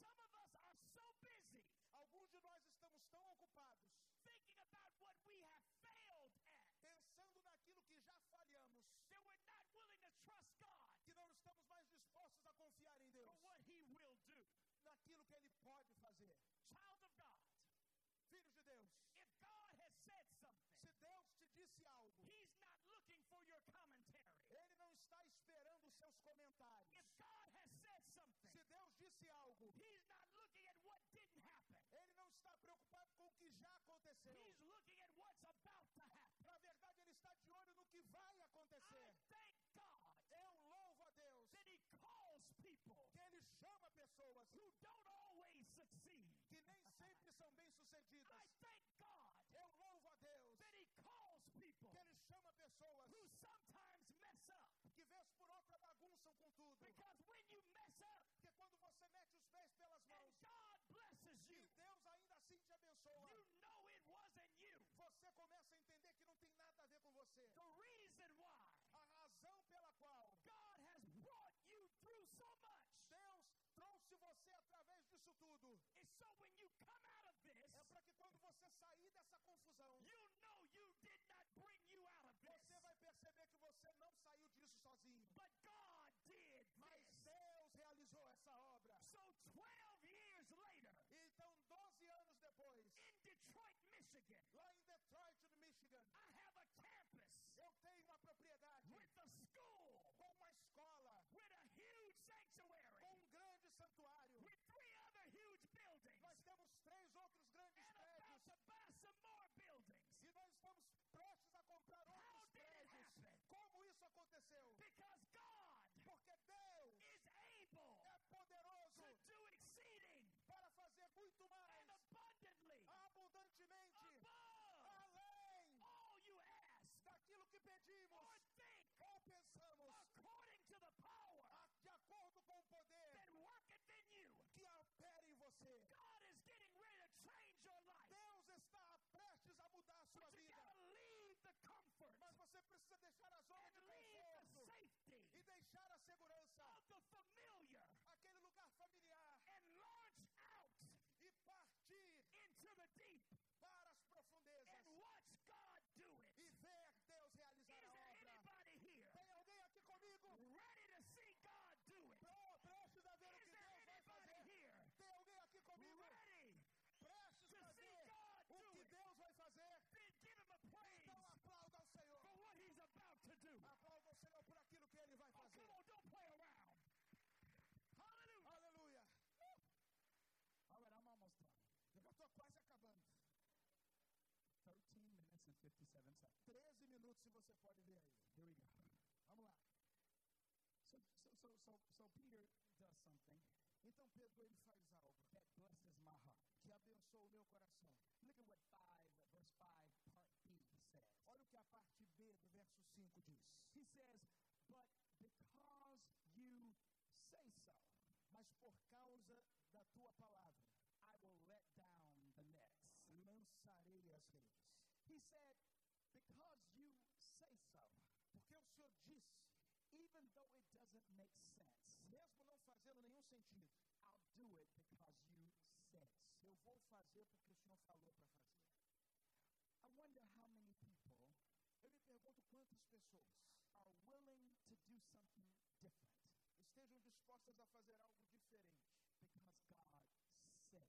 Some of us are so busy Alguns de nós estamos tão ocupados thinking about what we have failed at pensando naquilo que já falhamos that we're not willing to trust God que não estamos mais dispostos a confiar em for Deus, what he will do. naquilo que Ele pode fazer. Child of God, Filhos de Deus, if God has said something, se Deus te disse algo, he's not looking for your commentary. Ele não está esperando os seus comentários. If God has said something, Se Deus disse algo, he's not looking at what didn't happen. Ele não está preocupado com o que já aconteceu. He's looking at what's about to happen. Na verdade, Ele está de olho no que vai acontecer. I thank God Eu louvo a Deus that he calls people que Ele chama pessoas who don't são bem-sucedidas. I thank God Eu louvo a Deus that he calls people que Ele chama pessoas who sometimes mess up. que vez por outra bagunçam com tudo. Because when you eu tenho uma propriedade with a school, com uma escola, with a huge sanctuary, com um grande santuário. with three other huge buildings, Nós temos três outros grandes and about prédios to buy some more buildings. e nós estamos prestes a comprar How outros did it prédios. happen? Como isso aconteceu? Because God Porque Deus is able é poderoso to do exceeding para fazer muito and mais, abundantly abundantemente, above além all you ask daquilo que pedimos or think ou pensamos, according to the power a- de acordo com o poder that worketh in you. que opera em você. God is getting ready to change your life. Deus está prestes a mudar a sua But you vida. gotta leave the comfort Mas você precisa deixar a zona de leave the conforto safety e deixar a segurança, of the familiar aquele lugar familiar and launch out e partir into the deep para as profundezas and watch God do it. e ver Deus Is realizar a there obra. anybody here Tem alguém aqui comigo? ready to see God do it? Pro- Prestes a ver o Is que there Deus vai anybody fazer. here Tem alguém aqui comigo? ready Prestes to a see ver God o do que it? Deus vai fazer. Then give him a praise Então aplauda ao Senhor. for what he's about to do. Aplauda ao Senhor por aquilo que Ele vai Oh, fazer. Aleluia. All right, I'm almost done. Eu já estou quase acabando. 13 minutes and 57 seconds. 13 minutos, se você pode ver aí. Here we go. Vamos lá. So, so, so, so, so Peter does something Então Pedro ele faz algo that blesses my heart. que abençoa o meu coração. Look at what 5, verse 5, part B says. Olha o que a parte B do verso 5 diz. Mas por causa da tua palavra, I will let down the nets. lançarei as redes. He said, Because you say so, Porque o Senhor disse, even though it doesn't make sense, mesmo não fazendo nenhum sentido, I'll do it because you said so. eu vou fazer porque o Senhor falou para fazer. I wonder how many people Eu me pergunto quantas pessoas are willing to do something different estejam dispostas a fazer algo diferente, because God said so.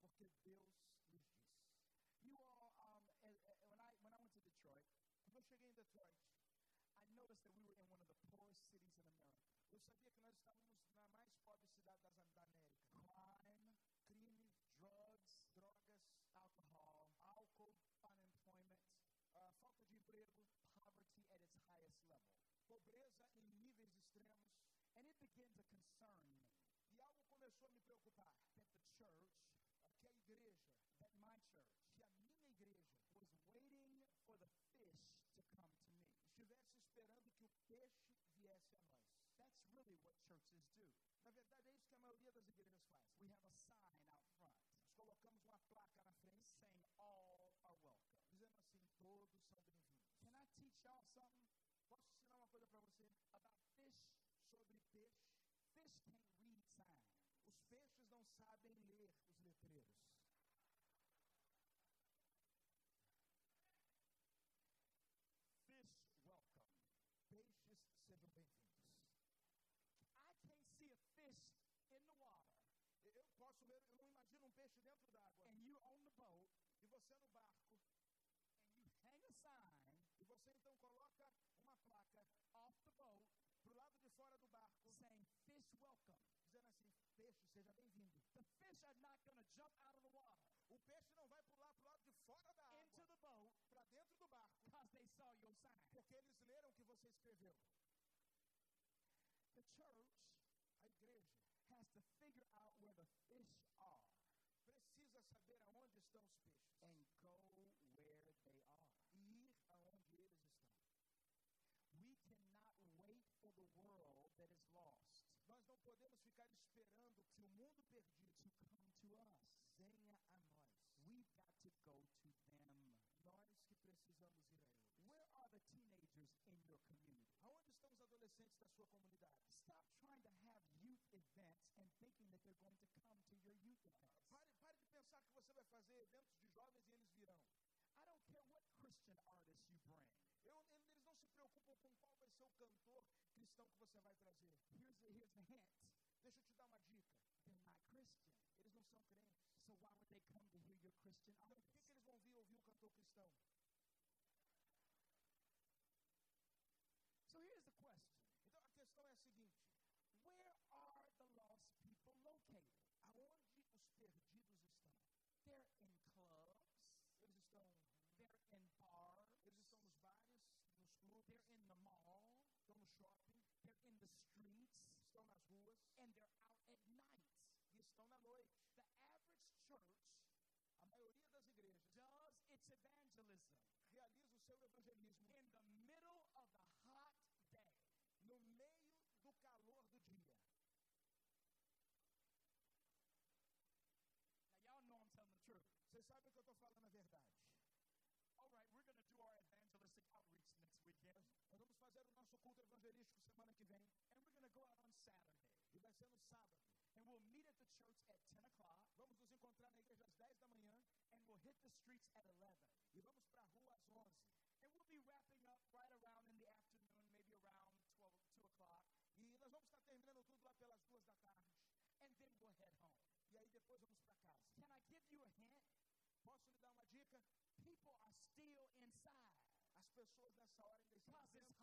porque Deus lhes disse. You all, um, a- a- when I when I went to Detroit, Quando eu cheguei em Detroit, I noticed that we were in one of the poorest cities in America. eu sabia que nós estávamos na mais pobre cidade da América. Crime, Crime, drugs, drogas, alcohol, álcool, unemployment, a falta de emprego, poverty at its highest level, pobreza em níveis extremos. And it began to concern me E algo começou a me preocupar, that the church, que a igreja, that my church, que a minha igreja, was waiting for the fish to come to me. estivesse esperando que o peixe viesse a nós. That's really what churches do. Na verdade, é isso que a maioria das igrejas faz. We have a sign out front Nós colocamos uma placa na frente saying all are welcome. dizendo assim: todos são bem-vindos. Can I teach y'all something Can't read signs. Os peixes não sabem ler os letreiros. Fish welcome. Peixes sejam bem-vindos. I can't see a fish in the water, Eu eu posso ver, eu não imagino um peixe dentro d'água and you on the boat, e você no barco seja bem-vindo. The fish are not going to jump out of the water O peixe não vai pular pro lado de fora da into água the boat para dentro do barco because they saw your sign. porque eles leram o que você escreveu. The church A igreja has to figure out where the fish are precisa saber aonde estão os peixes and go where they are. e ir aonde eles estão. We cannot wait for the world that is lost podemos ficar esperando que o mundo perdido to come to us. venha a nós. We've got to go to them. Nós que precisamos ir a eles. Where are the teenagers in your community? Aonde estão os adolescentes da sua comunidade? Stop trying to have youth events and thinking that they're going to come to your youth events. Pare, pare de pensar que você vai fazer eventos de jovens e eles virão. I don't care what Christian artist you bring. Eu, eles não se preocupam com qual vai ser o cantor cristão que você vai trazer. Here's the, here's the hint. Deixa eu te dar uma dica. They're not Christian. Eles não são crentes. So why would they come to hear your Christian Então, por artist? que, que eles vão vir ouvir o cantor cristão? So here's the question. Então a questão é a seguinte: Where are the lost people located? aonde os perdidos estão? They're in clubs. Eles estão, They're in bars. eles estão nos bares, nos clubes, They're in the mall. In the streets. estão nas ruas And they're out at night. e estão na noite. The average church A maioria das igrejas does its evangelism realiza o seu evangelismo in the middle of the hot day. no meio do calor do dia. Now, y'all know I'm telling the truth. Vocês sabem que eu estou falando a verdade. All right, we're going to do our evangelistic outreach next weekend. Nós vamos fazer o nosso culto evangelístico semana que vem And we're going to go out on Saturday. e vai ser no sábado. And we'll meet at the church at 10 o'clock. Vamos nos encontrar na igreja às 10 da manhã And we'll hit the streets at 11. e vamos para a rua às 11. And we'll be wrapping up right around in the afternoon, maybe around 12, 2 o'clock. E nós vamos estar terminando tudo lá pelas duas da tarde. And then we'll head home. E aí depois vamos para casa. Can I give you a hint? Posso lhe dar uma dica? People are still inside As pessoas nessa hora ainda estão dentro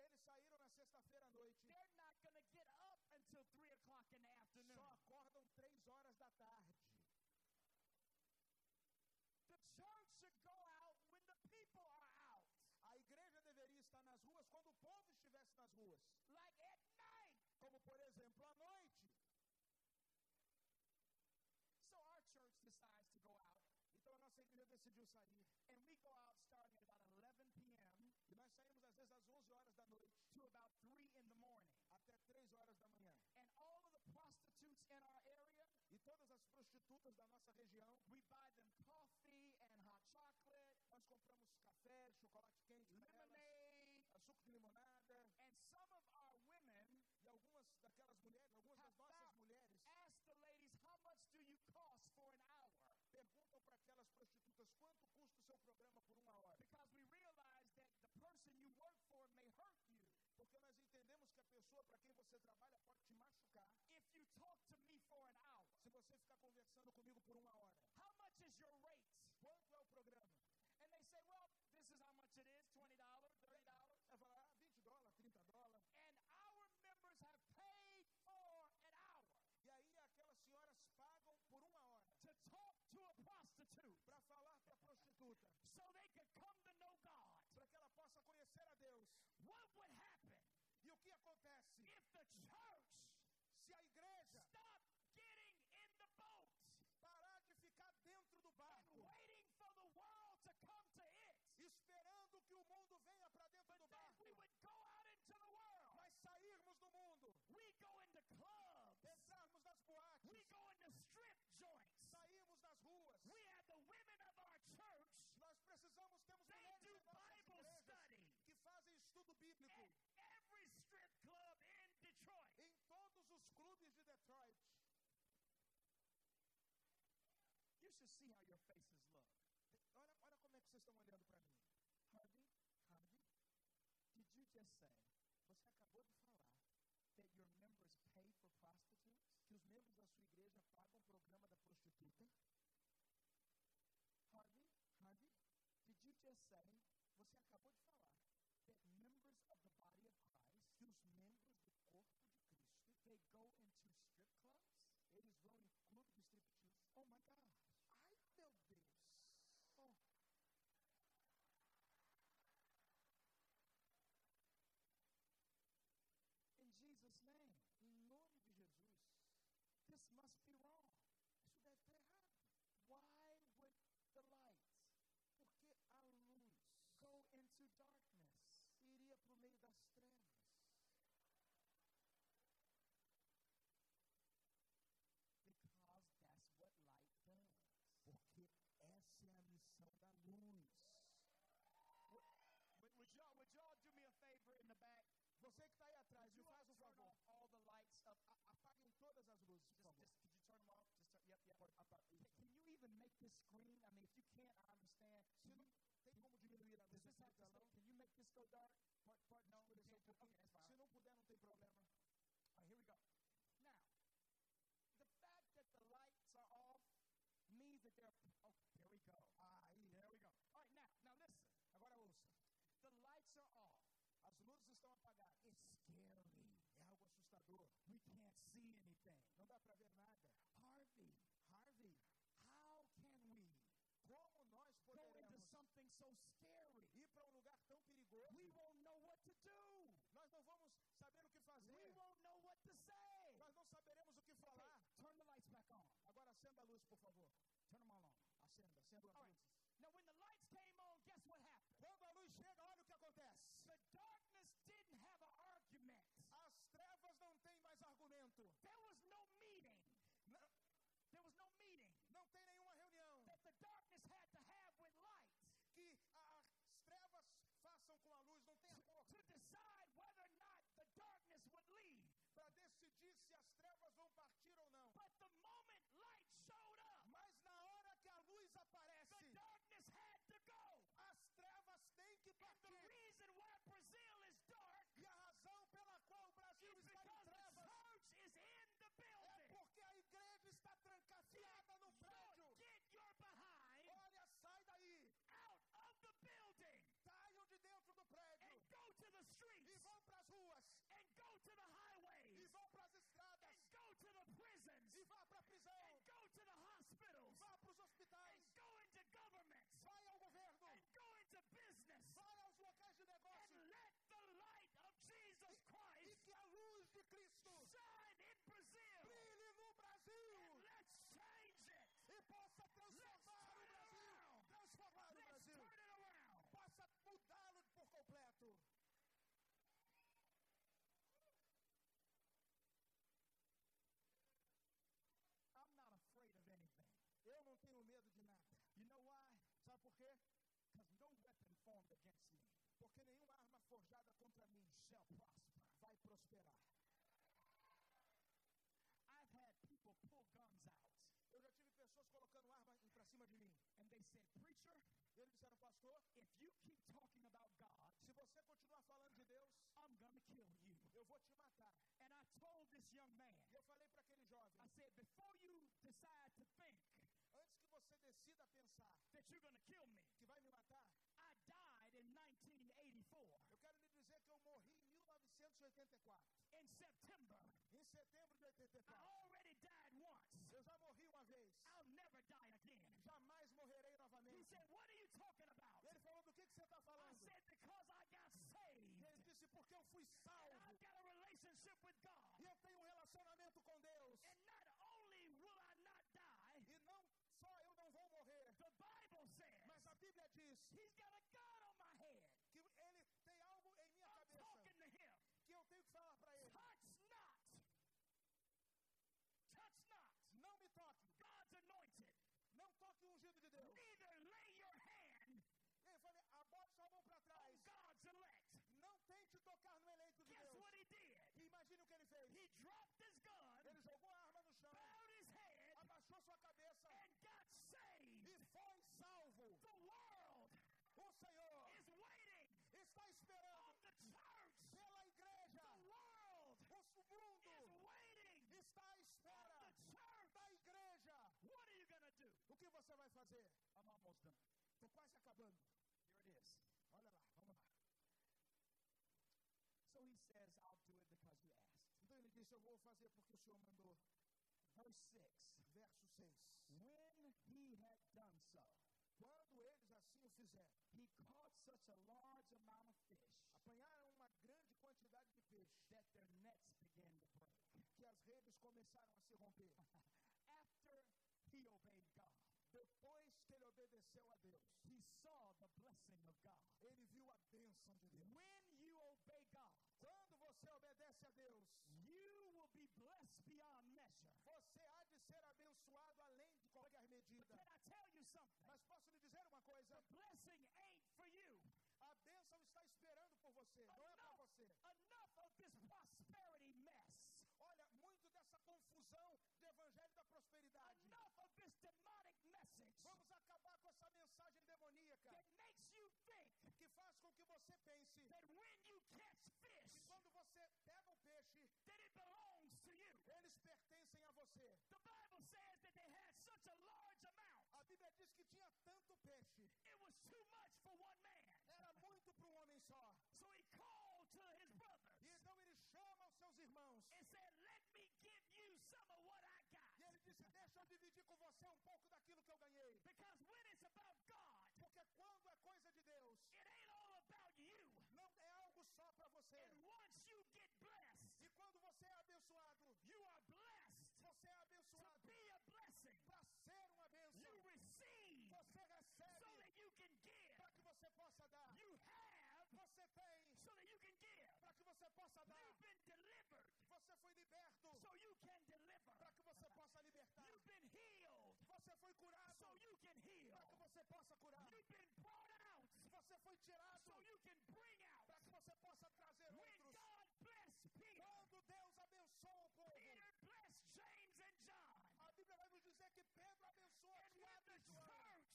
eles saíram na sexta-feira à noite, they're not going to get up until 3 o'clock in the afternoon. só acordam três horas da tarde. The church should go out when the people are out, A igreja deveria estar nas ruas quando o povo estivesse nas ruas. like at night. Como, por exemplo, à noite. So our church decides to go out, Então a nossa igreja decidiu sair. and we go out starting at about 11 p.m. E nós saímos às vezes às 11 horas da noite to about 3 in the morning. até 3 horas da manhã. And all of the prostitutes in our area, E todas as prostitutas da nossa região, we buy them coffee and hot chocolate, nós compramos café, chocolate quente lemonade, suco de limonada. and some of our women E algumas daquelas mulheres, algumas das nossas mulheres, ask the ladies, how much do you cost for an hour? perguntam para aquelas prostitutas quanto custa o seu programa por uma hora. Because we realize that the person you work for may hurt you. Porque nós entendemos que a pessoa para quem você trabalha pode te machucar If you talk to me for an hour, você ficar conversando comigo por uma hora. how much is your rate? Quanto é o programa? And they say, well, this is how much it is $20, $30. Ela fala, ah, 20 dólares, 30 dólares. And our members have paid for an hour E aí aquelas senhoras pagam por uma hora to talk to a prostitute para falar para a prostituta, so they can come to know God. para que ela possa conhecer a Deus. What would happen E o que acontece? if the church Se a igreja stopped getting in the boat parar de ficar dentro do and barco, waiting for the world to come to it? esperando que o mundo venha para dentro But do then barco, we would go out into the world. mas sairmos do mundo, We go into clubs. entrarmos nas boates, We go into strip joints. sairmos das ruas. We have the women of our church. Nós precisamos, temos They mulheres do em nossas Bible igrejas study que fazem estudo bíblico at every strip club in Detroit. em todos os clubes de Detroit. You see how your faces look. Olha, olha como é que vocês estão olhando para mim. Harvey, Harvey, did you just say Você acabou de falar that your members pay for prostitutes? que os membros da sua igreja pagam o programa da prostituta. Harvey, Harvey, did you just say Você acabou de falar that members of the body of Christ que os membros do corpo de Cristo, they go into strip clubs? eles vão em clube de striptease. Oh my God. extremas. Because that's what light does. Porque essa é a missão da luz. Would, would, y'all, would y'all do me a favor in the back? Você que está aí atrás, me faz um favor. All the lights up. Apaguem todas as luzes, por favor. Just, could you turn them off? Just turn, yep, yep. Can you even make this screen? I mean, if you can't, I understand. Tem como diminuir a luz? Can you make this go dark? Pode No, you escurecer um Okay, that's fine. Se não puder, não tem problema. Right, here we go. Now, the fact that the lights are off means that they're. Oh, there we go. Aí, There we go. All right, now, now listen. agora ouça. The lights are off. As luzes estão apagadas. It's scary. É algo assustador. We can't see anything. Não dá para ver nada. Harvey, Harvey, how can we como nós go into something so scary? ir para um lugar tão perigoso? We won't know what to do. Nós não vamos saber o que We fazer. won't know what to say. Nós não saberemos o que Okay, falar. turn the lights back on. Agora acenda a luz, por favor. Turn them all on. Acenda, acenda All right. Now, when the por quê? Because no weapon formed against me Porque nenhuma arma forjada contra mim shall prosper. vai prosperar. I've had people pull guns out Eu já tive pessoas colocando arma em- pra cima de mim. and they said, Preacher, eles disseram, pastor, if you keep talking about God, se você continuar falando de Deus, I'm to kill you. eu vou te matar. And I told this young man, E eu falei para aquele jovem, I said, before you decide to think você decida pensar that you're to kill me, que vai me matar, I died in 1984 eu quero lhe dizer que eu morri em 1984. in September. Em setembro de I 84. already died once. Eu já morri uma vez. I'll never die again. Jamais morrerei He novamente. said, What are you talking about? Ele falou, do que, que você está I falando? said, Because I got saved. ele disse, porque eu fui And salvo. I've got a relationship with God. E eu tenho um relacionamento com Deus. He's got a gun on my head. que ele tem algo em minha I'm cabeça talking to Him. que eu tenho que falar para ele. Touch not. Touch not. Não me toque. God's anointed. Não toque o ungido de Deus. Neither lay your hand E eu falei, abote sua mão para on trás. God's elect. Não tente tocar no eleito de Guess Deus. what he did? E imagine o que ele fez. He dropped his gun, Ele jogou a arma no chão, bowed his head, abaixou sua cabeça and got saved. e foi salvo. The world O Senhor is waiting está esperando on the church. pela igreja. The world O mundo is waiting está à on espera the church. da igreja. What are you going to do? O que você vai fazer? I'm almost done. Estou quase acabando. Here it is. Olha lá, vamos lá. So he says, I'll do it because you asked. Então ele disse, eu vou fazer porque o Senhor mandou. Verse 6. Verso 6. When he had done so, Quando eles assim o fizeram, he caught such a large amount of fish apanharam uma grande quantidade de peixe, that their nets began to break. que as redes começaram a se romper. After he obeyed God, Depois que ele obedeceu a Deus, he saw the blessing of God. ele viu a bênção de Deus. When you obey God, Quando você obedece a Deus, you will be blessed beyond measure. você há de ser abençoado Something? Mas posso lhe dizer uma coisa? The blessing ain't for you. A bênção está esperando por você, não é para Enough, você. enough of this prosperity mess. Olha, muito dessa confusão do evangelho da prosperidade. Enough of demonic message Vamos acabar com essa mensagem demoníaca that makes you think que faz com que você pense that when you catch que fish, quando você pega o peixe, that it belongs to you. eles pertencem a você. The Bible says that they had such a large amount. A Bíblia diz que tinha tanto peixe, It was too much for one man. era muito para um homem só. So he called to his brothers E então ele chama os seus irmãos and said, Let me give you some of what I got. e ele disse: Deixa eu dividir com você um pouco daquilo que eu ganhei. Because when it's about God, Porque quando é coisa de Deus, it ain't all about you. não é algo só para você. And once you get blessed, E quando você é abençoado, you are blessed você é to abençoado be a blessing. para ser uma bênção. You receive Você so recebe that you can give. para que você possa dar. You have Você tem so that you can give. para que você possa dar. You've been delivered Você foi liberto so you can deliver. para que você possa libertar. You've been healed Você foi curado so you can heal. para que você possa curar. You've been brought out Você foi tirado so you can bring out. para que você possa trazer When outros. God blessed Peter, Quando Deus abençoa o povo, Peter blessed James and John. a Bíblia vai nos dizer que Pedro abençoa And when Tiago the e João. church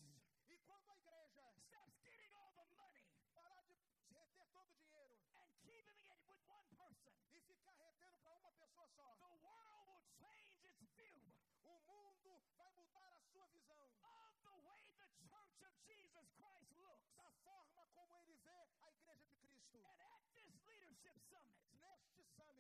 E quando a igreja stops getting all the money parar de reter todo o dinheiro and keeping it with one person, e ficar retendo para uma pessoa só, the world will change its view o mundo vai mudar a sua visão of the way the church of Jesus Christ looks. da forma como ele vê a igreja de Cristo. And at this leadership summit,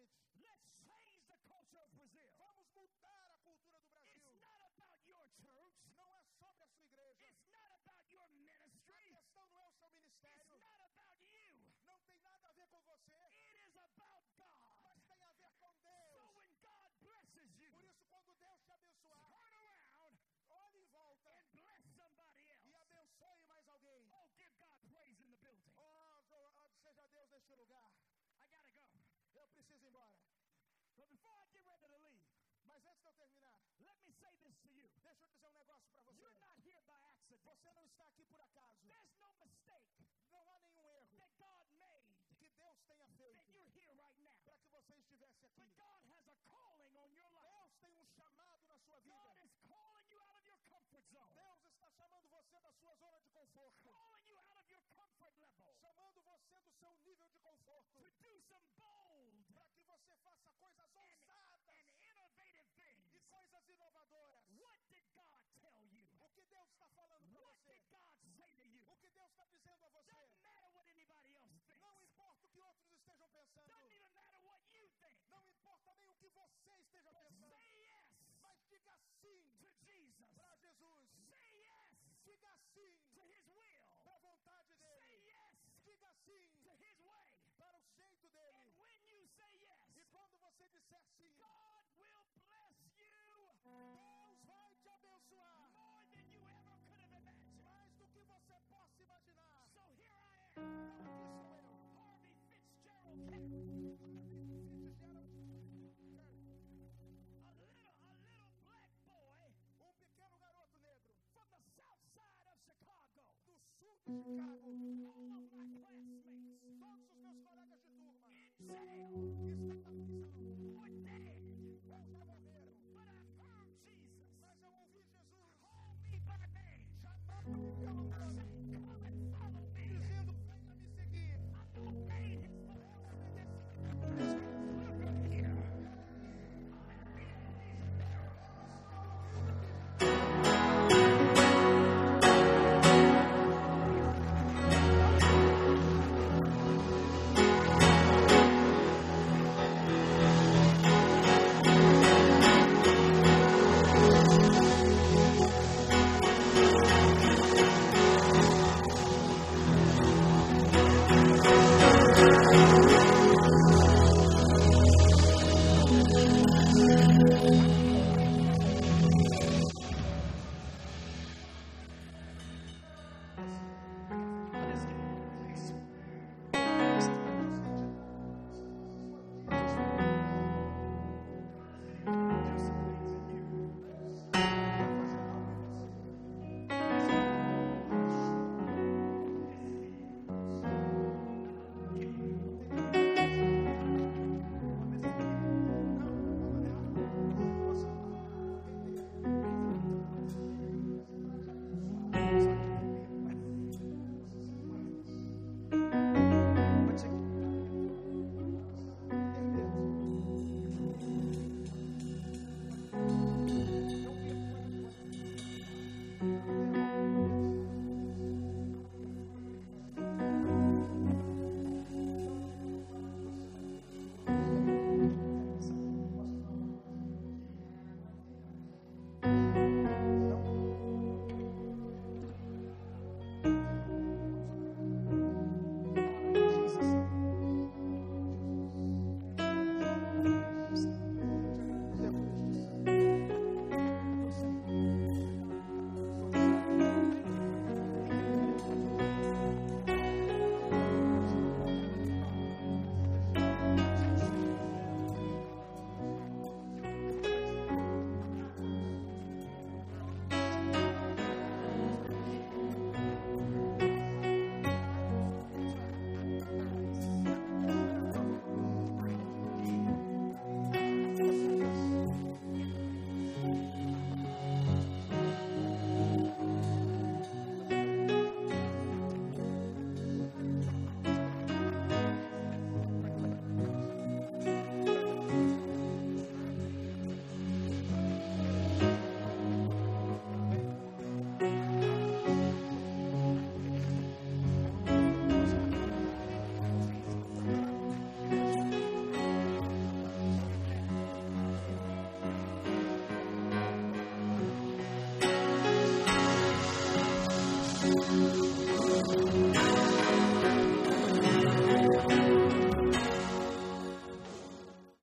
Let's change the culture of Brazil. vamos mudar a cultura do It's Brasil. not about your church. Não é sobre a sua igreja. It's not about your A ministry. questão não é o seu It's ministério. not about you. Não tem nada a ver com você, It is about God. mas tem a ver com So Deus. when God blesses you, Por isso, quando Deus te abençoar, turn around olhe em volta and bless somebody e else. abençoe mais alguém. Oh, give God praise in the building. Oh, jo- oh, seja Deus neste lugar. I gotta go. Eu preciso ir embora. But before I get ready to leave, Mas antes de eu terminar, let me say this to you. deixa eu dizer um negócio para você. You're not here by accident. Você não está aqui por acaso. There's no mistake Não há nenhum erro that God made que Deus tenha that feito you're here right now. para que você estivesse aqui. But God has a calling on your life. Deus tem um chamado na sua vida. God is calling you out of your comfort zone, Deus está chamando você da sua zona de conforto. calling you out of your comfort level Chamando você do seu nível de conforto. to do some bold Para que você faça coisas and, ousadas and innovative e things. coisas inovadoras. What did God tell you? O que Deus está falando para What você? did God say to you? O que Deus está dizendo a você? Doesn't matter what anybody else thinks. Não importa o que outros estejam pensando. Doesn't even matter what you think. Não importa nem o que você esteja pensando. yes Mas diga sim para Jesus. Yes Diga sim para a vontade dele. yes Diga sim para o jeito dele. E quando você disser sim, God Chicago. Todos os meus colegas de turma jail estão na prisão. já morreram. Jesus Mas eu ouvi Jesus me by name, chamando-me